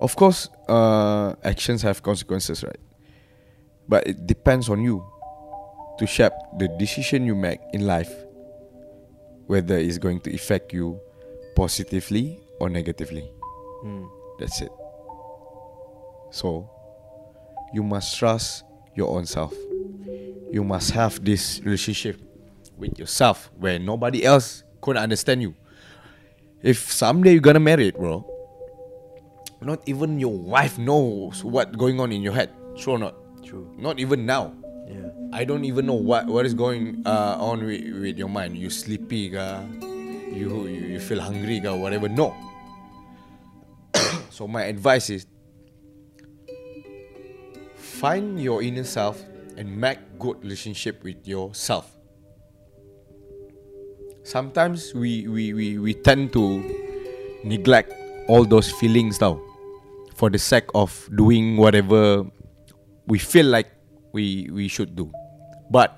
Of course uh, actions have consequences right? But it depends on you to shape the decision you make in life whether it's going to affect you positively or negatively. That's it. So you must trust your own self. You must have this relationship with yourself where nobody else could understand you if someday you're gonna marry it bro not even your wife knows what going on in your head true or not True. not even now Yeah. I don't even know what what is going uh, on with, with your mind. You sleepy ka? You, you you feel hungry ka? Whatever. No. so my advice is find your inner self and make good relationship with yourself. Sometimes we we, we, we tend to neglect all those feelings now for the sake of doing whatever we feel like we we should do. But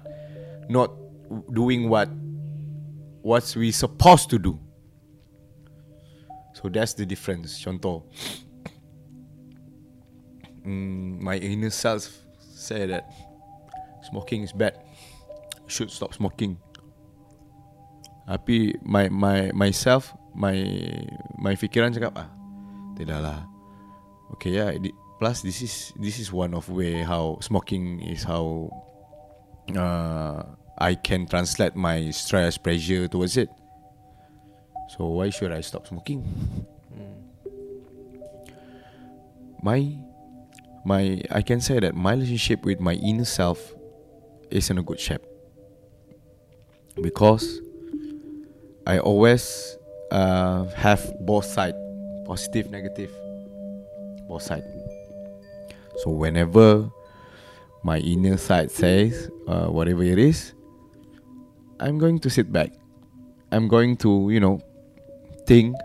not doing what what we supposed to do. So that's the difference. Contoh mm, my inner self say that smoking is bad. Should stop smoking tapi my my myself my my fikiran cakap ah tidaklah okay yeah di- plus this is this is one of way how smoking is how uh, I can translate my stress pressure towards it. So why should I stop smoking? My my I can say that my relationship with my inner self is in a good shape. Because I always uh, have both side positive negative both side So whenever my inner side says uh, whatever it is, I'm going to sit back. I'm going to, you know, think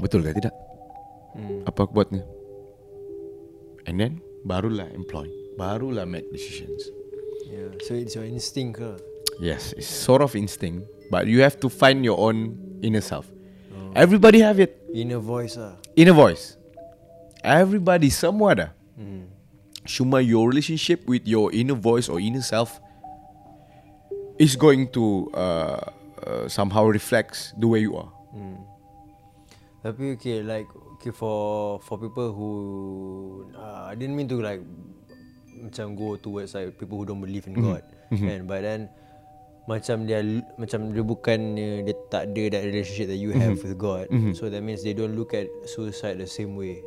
betul ke tidak? Hmm. Apa aku buat ni? And then barulah employ, barulah make decisions. Yeah. So it's your instinct ke? Yes, it's sort of instinct, but you have to find your own inner self. Everybody have it. Inner voice ah. Inner voice. Everybody, somewhere ada. Hmm. Cuma your relationship with your inner voice or inner self is going to uh, uh, somehow reflects the way you are. Tapi okay like okay for for people who uh, I didn't mean to like macam go towards like people who don't believe in God and but then macam dia macam dia bukan dia tak ada that relationship that you have with God. So that means they don't look at suicide the same way.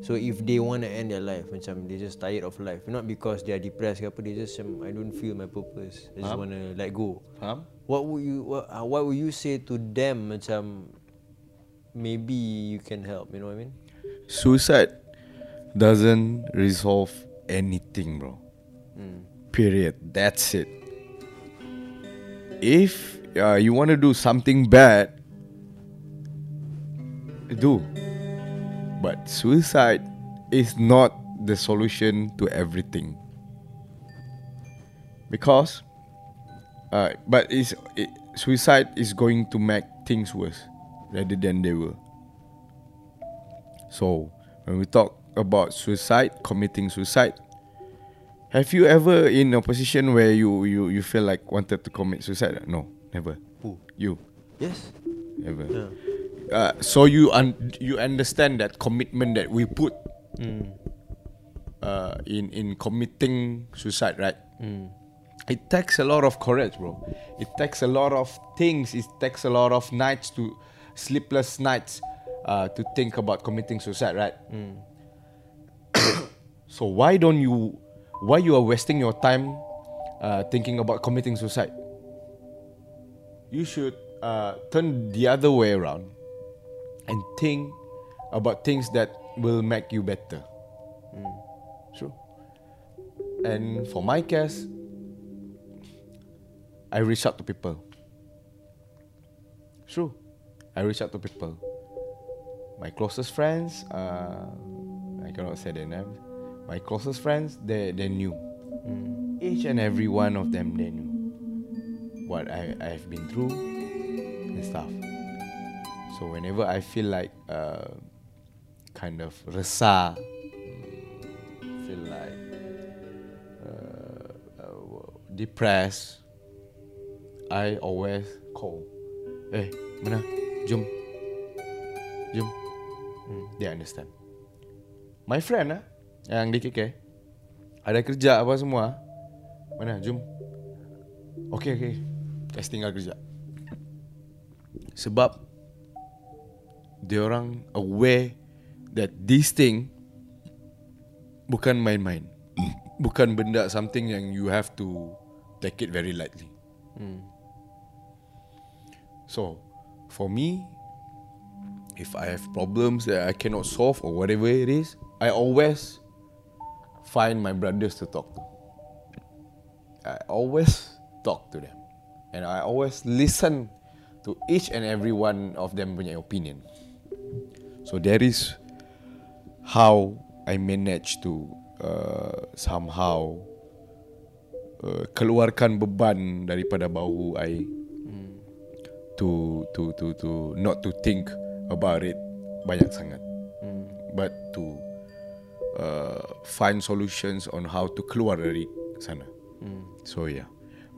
So if they want to end their life macam they just tired of life not because they are depressed ke apa they just macam I don't feel my purpose I just want to let go. Faham? what would you what, uh, what would you say to them macam maybe you can help you know what I mean? Suicide doesn't resolve anything, bro. Period. That's it. If uh, you want to do something bad, do. But suicide is not the solution to everything. Because, uh, but is it, suicide is going to make things worse rather than they were. So, when we talk about suicide, committing suicide, have you ever in a position where you you you feel like wanted to commit suicide? No, never. Who? You, yes never. yeah. Uh, so you un- you understand that commitment that we put mm. uh, in in committing suicide, right? Mm. It takes a lot of courage, bro. It takes a lot of things. It takes a lot of nights to sleepless nights uh, to think about committing suicide, right? so why don't you? Why you are wasting your time uh, thinking about committing suicide? You should uh, turn the other way around and think about things that will make you better. True. And for my case, I reach out to people. True. I reach out to people. My closest friends, uh, I cannot say their names. My closest friends, they, they knew. Each and every one of them, they knew what I, I've been through and stuff. So whenever I feel like uh, kind of resah, mm, feel like uh, uh, depressed, I always call. Eh, mana? Jom. Jom. They understand. My friend ah, yang di KK, ada kerja apa semua. Mana? Jom. Okay, okay. Guys tinggal kerja. Sebab dia orang aware that this thing bukan main-main. Bukan benda something yang you have to take it very lightly. So, for me, if I have problems that I cannot solve or whatever it is, I always find my brothers to talk to. I always talk to them. And I always listen to each and every one of them punya opinion. So that is how I manage to uh, somehow uh, keluarkan beban daripada bahu I to to to to not to think about it banyak sangat, but to uh, find solutions on how to keluar dari sana. So yeah,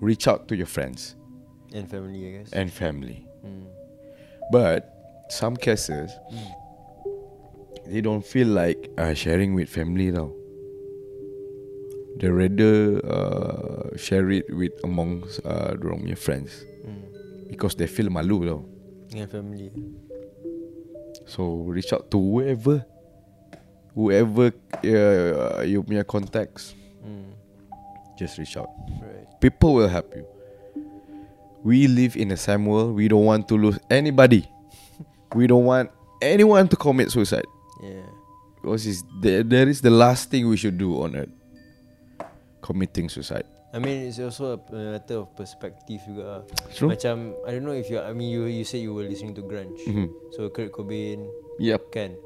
reach out to your friends. And family I guess. And family. But some cases, they don't feel like uh, sharing with family tau. They rather uh, share it with amongst uh, dorang punya friends. Because they feel malu tau. dengan family. So reach out to whoever, whoever uh, you punya contacts. Just reach out. right People will help you. We live in the same world. We don't want to lose anybody. we don't want anyone to commit suicide. yeah Because is there, there is the last thing we should do on earth. Committing suicide. I mean it's also a matter of perspective juga. True. Macam I don't know if you I mean you you say you were listening to grunge. Mhm. So Kurt Cobain Yep. kan.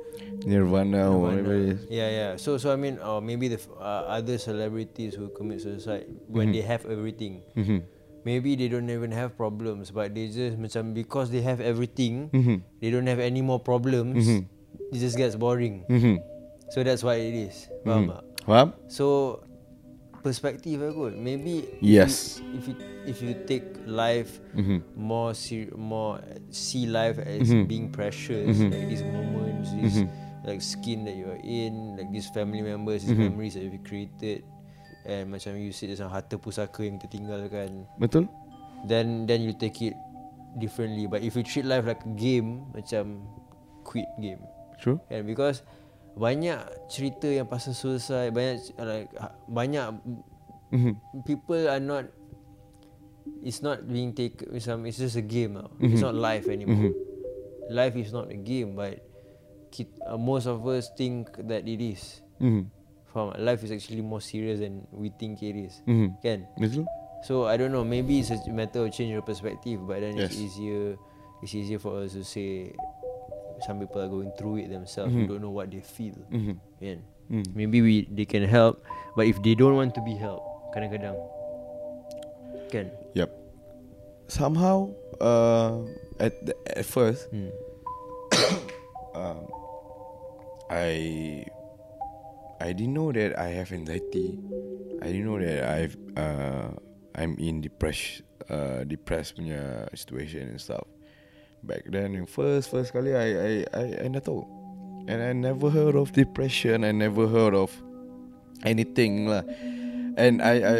Nirvana, or whatever it is. Yeah, yeah. So, so I mean, uh, maybe the uh, other celebrities who commit suicide when they have everything, Mhm. maybe they don't even have problems, but they just macam because they have everything, Mhm. they don't have any more problems. Mhm. It just gets boring. Mhm. So that's what it is. Faham Mhm. tak? Faham? So perspective lah kot. Maybe Yes. if you if you take life Mhm. more ser- more see life as Mhm. being precious, Mhm. like these moments, this Mhm. like skin that you are in, like these family members, these Mhm. memories that you've created, and macam you said macam harta pusaka yang tertinggalkan, Betul? then then you take it differently. But if you treat life like a game, macam quit game. True? Kan because banyak cerita yang pasal suicide, banyak like banyak Mhm. people are not it's not being taken macam it's just a game tau. It's Mhm. not life anymore. Mhm. Life is not a game but kit, uh, most of us think that it is. Mhm. Faham? tak? Life is actually more serious than we think it is. Mhm. Kan? Betul? So I don't know, maybe it's a matter of change your perspective but then it's Yes. easier it's easier for us to say some people are going through it themselves Mhm. who don't know what they feel. Mhm. Kan? Mhm. Maybe we they can help but if they don't want to be helped kadang-kadang kan Yep. Somehow, uh, at the, at first, hmm. um, I I didn't know that I have anxiety. I didn't know that I've uh, I'm in depression, uh, depressed punya situation and stuff. Back then, first first kali I I I I nak tahu, and I never heard of depression. I never heard of anything lah. And I I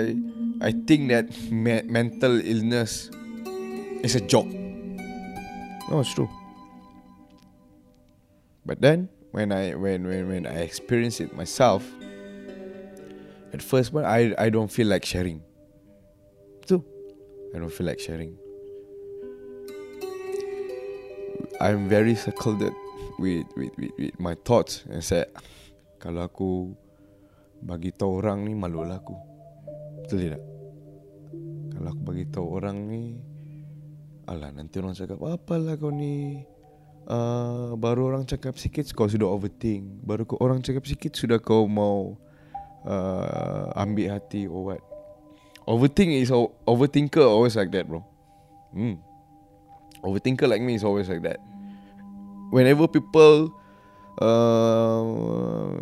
I think that me- mental illness is a joke. No, it's true. But then when I when when when I experience it myself, at first one I I don't feel like sharing. So I don't feel like sharing. I'm very secluded with with with, with my thoughts and said kalau aku bagi tahu orang ni malu lah aku. Betul tidak? Kalau aku bagi tahu orang ni Alah nanti orang cakap Apalah kau ni uh, Baru orang cakap sikit Kau sudah overthink Baru kau orang cakap sikit Sudah kau mau uh, Ambil hati or what Overthink is Overthinker always like that bro hmm. Overthinker like me is always like that Whenever people uh,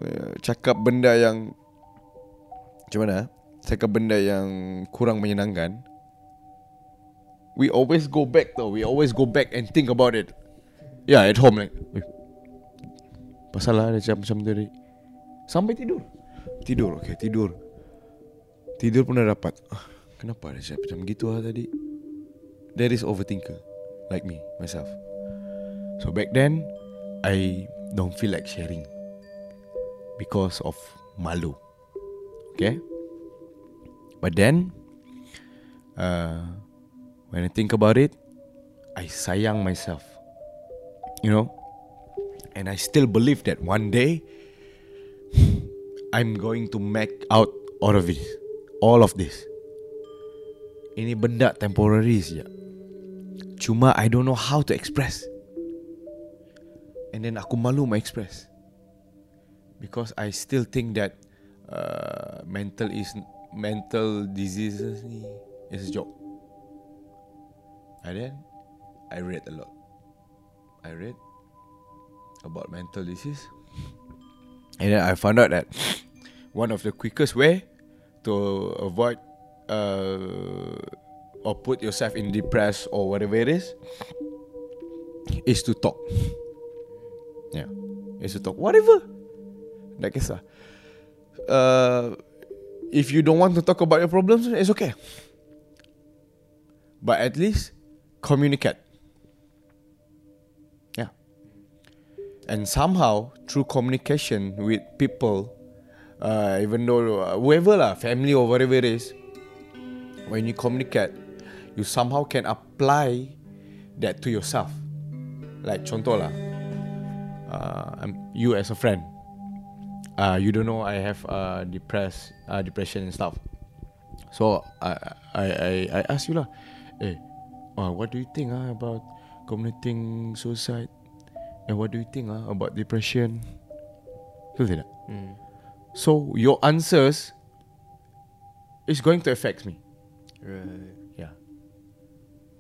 Cakap benda yang Macam mana Cakap benda yang Kurang menyenangkan we always go back though. We always go back and think about it. Yeah, at home like, "Eh, pasal lah macam macam tadi. Sampai tidur. Tidur, okay, tidur. Tidur pun dah dapat. Ah, kenapa dia macam gitu lah tadi? There is overthinker. Like me, myself. So back then, I don't feel like sharing. Because of malu. Okay? But then, uh, when I think about it, I sayang myself. You know? And I still believe that one day I'm going to make out all of this. All of this. Ini benda temporary saja. Cuma I don't know how to express. And then aku malu mau express. Because I still think that uh, mental is mental diseases ni is a joke. And then I read a lot. I read about mental disease. And then I found out that one of the quickest way to avoid uh, or put yourself in depressed or whatever it is is to talk. Yeah. Is to talk. Whatever. Tak kisah. Uh, if you don't want to talk about your problems, it's okay. But at least communicate. Yeah. And somehow through communication with people, uh, even though uh, whoever lah, family or whatever it is, when you communicate, you somehow can apply that to yourself. Like contoh lah, you as a friend, uh, you don't know I have uh, depressed uh, depression and stuff. So I I I, I ask you lah, eh, uh, what do you think uh, about committing suicide? And what do you think uh, about depression? Betul tidak? Hmm. So your answers is going to affect me. Right. Yeah.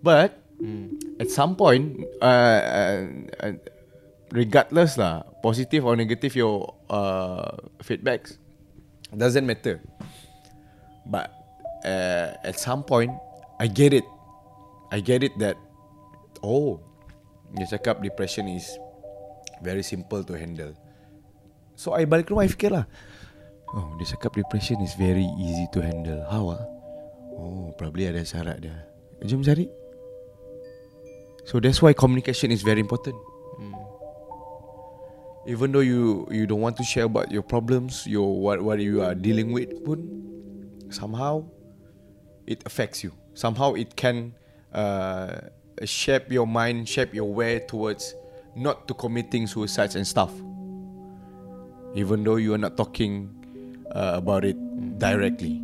But Hmm. at some point, uh, uh, uh, regardless lah, positive or negative your uh, feedbacks doesn't matter. But uh, at some point, I get it. I get it that oh, dia cakap depression is very simple to handle. So I balik rumah I fikir lah Oh dia cakap depression is very easy to handle How ah? Oh probably ada syarat dia Jom cari So that's why communication is very important Even though you you don't want to share about your problems Your what what you are dealing with pun Somehow It affects you Somehow it can uh, Shape your mind Shape your way towards Not to committing suicides and stuff even though you are not talking uh, about it directly.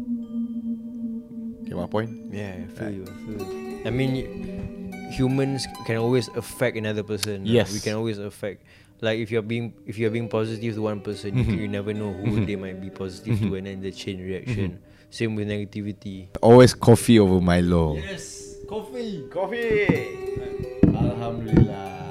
Get my point? Yeah, I feel you. I feel you. I mean, humans can always affect another person. Yes. we can always affect. Like if you're being if you're being positive to one person, you, you never know who they might be positive to, and then the chain reaction. Same with negativity. Always coffee over Milo. Yes, coffee. Coffee. Alhamdulillah.